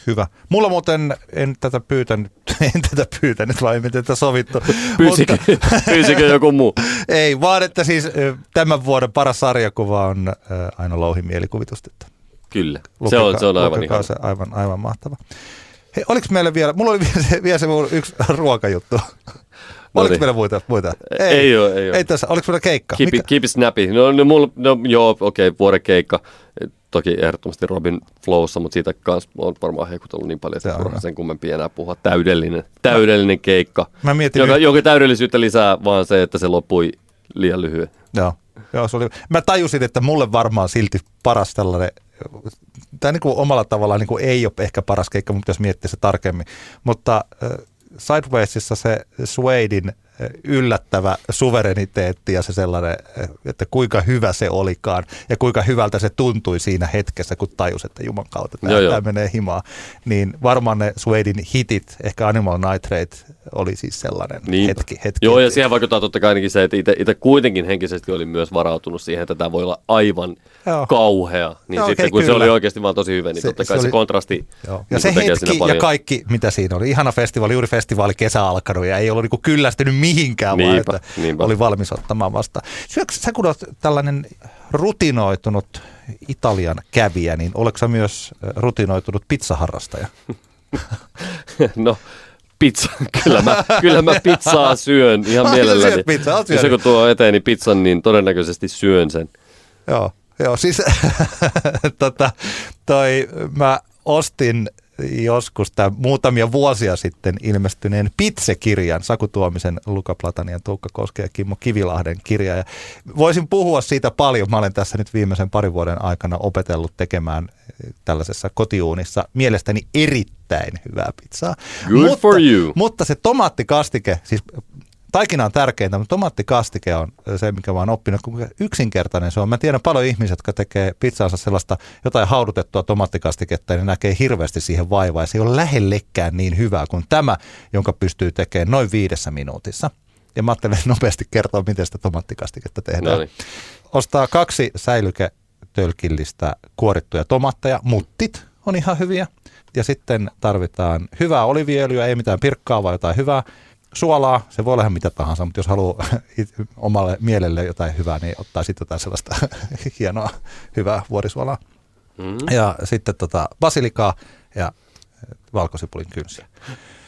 C: Hyvä. Mulla muuten, en tätä pyytänyt, [LAUGHS] en tätä pyytänyt, vai miten tätä sovittu. [LAUGHS]
B: Pyysikö, mutta, [LAUGHS] pyysikö joku muu?
C: Ei, vaan että siis tämän vuoden paras sarjakuva on Aino Louhin mielikuvitustyttö.
B: Kyllä, se on, se on aivan
C: ihan. Se aivan, aivan mahtava. Hei, oliko meillä vielä, mulla oli [LAUGHS] vielä se, vielä se yksi ruokajuttu. No Oliko niin. meillä muita? muita?
B: Ei, ei ole, ei ole.
C: Ei tässä, oliko meillä keikka?
B: Keep, it, keep it snappy. No, no, mulla, no joo, okei, okay, vuoden keikka. Toki ehdottomasti Robin Flowssa, mutta siitä kanssa on varmaan heikutellut niin paljon, että turha sen kummempi enää puhua. Täydellinen, täydellinen keikka. Mä mietin joka, nyt... jonka täydellisyyttä lisää vaan se, että se loppui liian lyhyen.
C: Joo. Joo, se oli, mä tajusin, että mulle varmaan silti paras tällainen tämä niin kuin omalla tavallaan niin kuin ei ole ehkä paras keikka, mutta jos miettii se tarkemmin. Mutta äh, Sidewaysissa se Suedein yllättävä suvereniteetti ja se sellainen, että kuinka hyvä se olikaan ja kuinka hyvältä se tuntui siinä hetkessä, kun tajus, että juman kautta tämä, tämä menee himaa. Niin varmaan ne Suedein hitit, ehkä Animal Nitrate oli siis sellainen Niinpä. hetki, hetki.
B: Joo, ja siihen vaikuttaa totta kai ainakin se, että itse kuitenkin henkisesti oli myös varautunut siihen, että tämä voi olla aivan Joo. kauhea. Niin Joo, sitten okay, kun kyllä. se oli oikeasti vaan tosi hyvä, niin se, totta kai se, se, oli, kontrasti
C: Joo. Ja niin se hetki ja kaikki, mitä siinä oli. Ihana festivaali, juuri festivaali kesä alkanut ja ei ollut niin kyllästynyt mihinkään, niinpä, vaan että niinpä. oli valmis ottamaan vastaan. Syöksä sä kun olet tällainen rutinoitunut Italian kävijä, niin oletko sä myös rutinoitunut pizzaharrastaja? [LAUGHS]
B: no pizza, [LAUGHS] kyllä mä, kyllä mä pizzaa syön ihan mielelläni.
C: Pizza,
B: Jos kun tuo eteeni pizzan, niin todennäköisesti syön sen.
C: Joo, joo siis [LAUGHS] tota, toi, mä ostin joskus tämä muutamia vuosia sitten ilmestyneen Pitse-kirjan, Saku Tuomisen, Luka Platanian, Tuukka Koske ja Kimmo Kivilahden kirja. Ja voisin puhua siitä paljon. Mä olen tässä nyt viimeisen parin vuoden aikana opetellut tekemään tällaisessa kotiuunissa mielestäni erittäin hyvää pizzaa.
B: Good mutta, for you.
C: Mutta se tomaattikastike, siis taikina on tärkeintä, mutta tomaattikastike on se, mikä mä oon oppinut, kuinka yksinkertainen se on. Mä tiedän paljon ihmisiä, jotka tekee pizzaansa sellaista jotain haudutettua tomaattikastiketta ja ne näkee hirveästi siihen vaivaa. Ja se ei ole lähellekään niin hyvää kuin tämä, jonka pystyy tekemään noin viidessä minuutissa. Ja mä ajattelen nopeasti kertoa, miten sitä tomaattikastiketta tehdään. No niin. Ostaa kaksi säilyketölkillistä kuorittuja tomaatteja, muttit on ihan hyviä. Ja sitten tarvitaan hyvää oliviöljyä, ei mitään pirkkaa, vaan jotain hyvää suolaa, se voi olla ihan mitä tahansa, mutta jos haluaa [LAUGHS] omalle mielelle jotain hyvää, niin ottaa sitten jotain sellaista [LAUGHS] hienoa, hyvää vuorisuolaa. Mm. Ja sitten tota, basilikaa ja valkosipulin kynsiä.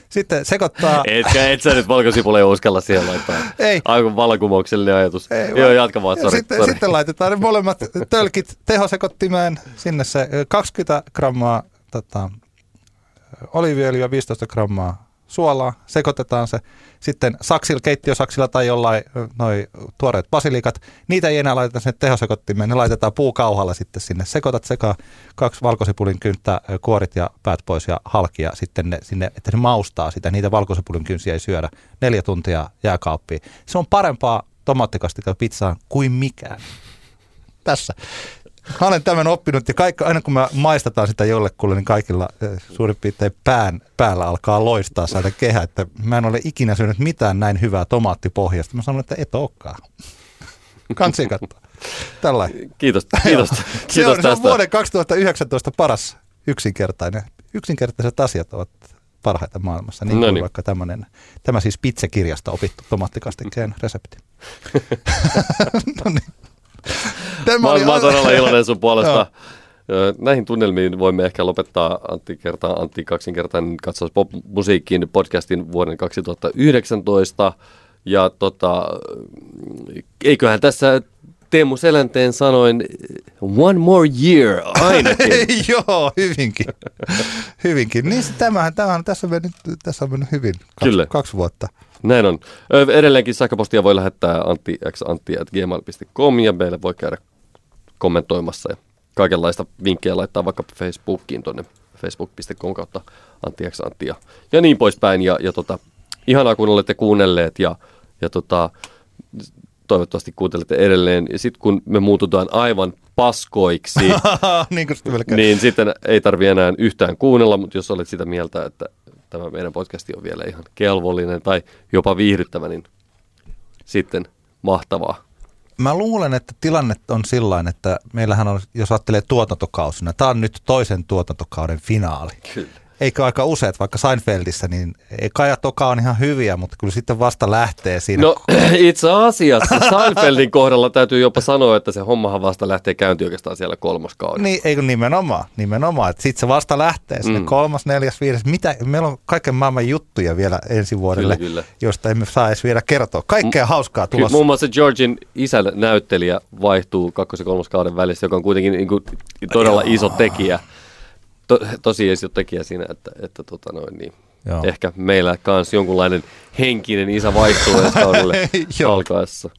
C: Sitten sekoittaa... [LAUGHS]
B: Etkä, et sä nyt valkosipuleen uskalla siihen laittaa.
C: Ei.
B: Aivan vallankumouksellinen ajatus.
C: Ei,
B: Joo, jatka vaan, sorry,
C: sitten,
B: sorry.
C: sitten laitetaan ne molemmat tölkit tehosekottimeen. Sinne se ö, 20 grammaa tota, oliiviöljyä, 15 grammaa suolaa, sekoitetaan se. Sitten saksilla, keittiösaksilla tai jollain noi tuoreet basilikat, niitä ei enää laiteta sinne tehosekottimeen, ne laitetaan puukauhalla sitten sinne. Sekoitat sekaan kaksi valkosipulin kynttä, kuorit ja päät pois ja halki ja sitten ne, sinne, että se maustaa sitä, niitä valkosipulin kynsiä ei syödä. Neljä tuntia jääkaappiin. Se on parempaa tomaattikastika pizzaan kuin mikään. Tässä. Mä olen tämän oppinut ja kaikki, aina kun me maistetaan sitä jollekulle, niin kaikilla eh, suurin piirtein pään päällä alkaa loistaa saada kehä, että mä en ole ikinä syönyt mitään näin hyvää tomaattipohjasta. Mä sanon, että et olekaan. Kansi katsoa. Tällainen.
B: Kiitos, kiitos,
C: Se
B: kiitos
C: on, se on
B: tästä.
C: vuoden 2019 paras yksinkertainen. Yksinkertaiset asiat ovat parhaita maailmassa, niin
B: No
C: kuin
B: niin.
C: vaikka tämmöinen, tämä siis pizzakirjasta opittu tomaattikastikkeen resepti. [LAUGHS] [LAUGHS] no niin. [LAUGHS] Tämä
B: Mä,
C: oli
B: mä oon todella iloinen sun puolesta. Näihin tunnelmiin voimme ehkä lopettaa Antti kertaa Antti kaksinkertainen katsaus pop-musiikkiin podcastin vuoden 2019. Ja tota, eiköhän tässä Teemu Selänteen sanoin one more year ainakin. [LAUGHS]
C: Joo, hyvinkin. [LAUGHS] hyvinkin. Niin tämähän, tämähän tässä, on mennyt, tässä on mennyt hyvin. Kaksi,
B: Kyllä.
C: kaksi vuotta.
B: Näin on. Ö, Edelleenkin sähköpostia voi lähettää anttixantti.gmail.com ja meille voi käydä kommentoimassa ja kaikenlaista vinkkejä laittaa vaikka Facebookiin tuonne facebook.com kautta anttixantti ja, ja niin poispäin. Ja, ja tota, ihanaa kun olette kuunnelleet ja, ja tota, toivottavasti kuuntelette edelleen. Ja sitten kun me muututaan aivan paskoiksi, [LAUGHS]
C: niin
B: niin sitten ei tarvi enää yhtään kuunnella, mutta jos olet sitä mieltä, että tämä meidän podcasti on vielä ihan kelvollinen tai jopa viihdyttävä, niin sitten mahtavaa.
C: Mä luulen, että tilanne on sillain, että meillähän on, jos ajattelee tuotantokausina, tämä on nyt toisen tuotantokauden finaali.
B: Kyllä.
C: Eikö aika useat, vaikka Seinfeldissä, niin eka ja toka on ihan hyviä, mutta kyllä sitten vasta lähtee siinä.
B: No [CLEARS THROAT] itse asiassa Seinfeldin kohdalla täytyy jopa sanoa, että se hommahan vasta lähtee käyntiin oikeastaan siellä kolmoskaudella.
C: Niin, eikö nimenomaan, nimenomaan. että Sitten se vasta lähtee sinne
B: Mm.
C: kolmas, neljäs, viides. Mitä, meillä on kaiken maailman juttuja vielä ensi vuodelle,
B: Kyllä, kyllä.
C: josta emme saa edes vielä kertoa. Kaikkea hauskaa
B: Kyllä,
C: tulossa.
B: muun muassa Georgin isän näyttelijä vaihtuu kakkos- ja kolmoskauden välissä, joka on kuitenkin niin kuin todella iso tekijä. To, tosi iso tekijä siinä, että, että tota noin, niin
C: Joo.
B: ehkä meillä kanssa jonkunlainen henkinen isä vaihtuu ensi kaudelle [LAUGHS] alkaessa.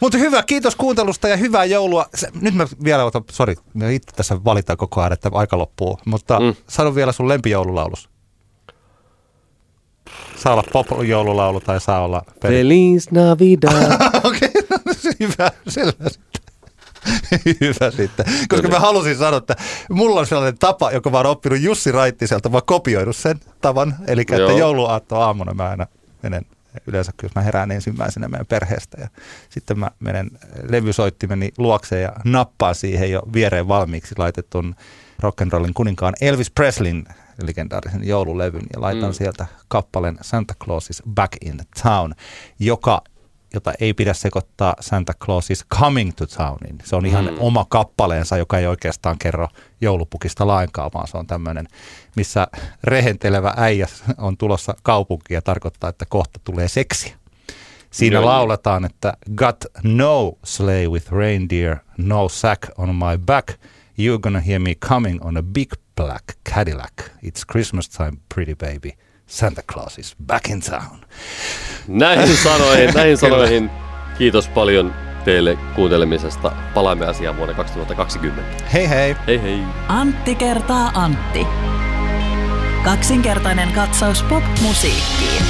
C: Mutta hyvä, kiitos kuuntelusta ja hyvää joulua. Se, nyt mä vielä otan, sori, me itse tässä valitaan koko ajan, että aika loppuu. Mutta mm. Sano vielä sun lempijoululaulus. Saa olla pop-joululaulu tai saa olla peli.
B: Feliz Navidad. [LAUGHS]
C: Okei, no, hyvä, selvä sitten. [LAUGHS] Hyvä sitten. Koska mä halusin sanoa, että mulla on sellainen tapa, joka mä oon oppinut Jussi Raittiselta. Mä kopioinut sen tavan. Eli että jouluaatto aamuna mä aina menen yleensä, jos mä herään ensimmäisenä meidän perheestä. Ja sitten mä menen levysoittimeni luokse ja nappaan siihen jo viereen valmiiksi laitetun rock'n'rollin kuninkaan Elvis Presleyn legendaarisen joululevyn ja laitan. Mm. sieltä kappaleen Santa Claus is Back in Town, joka jota ei pidä sekoittaa Santa Claus is Coming to Towniin. Se on ihan mm. Oma kappaleensa, joka ei oikeastaan kerro joulupukista lainkaan, vaan se on tämmöinen, missä rehentelevä äijä on tulossa kaupunkiin ja tarkoittaa, että kohta tulee seksiä. Siinä
B: joo.
C: lauletaan, että Got no sleigh with reindeer, no sack on my back. You're gonna hear me coming on a big black Cadillac. It's Christmas time, pretty baby. Santa Claus is back in town.
B: Näihin [LAUGHS] sanoihin, näihin sanoihin kiitos paljon teille kuuntelemisesta. Palaamme asiaan vuonna 2020.
C: Hei hei!
B: Hei hei!
A: Antti kertaa Antti. Kaksinkertainen katsaus pop-musiikkiin.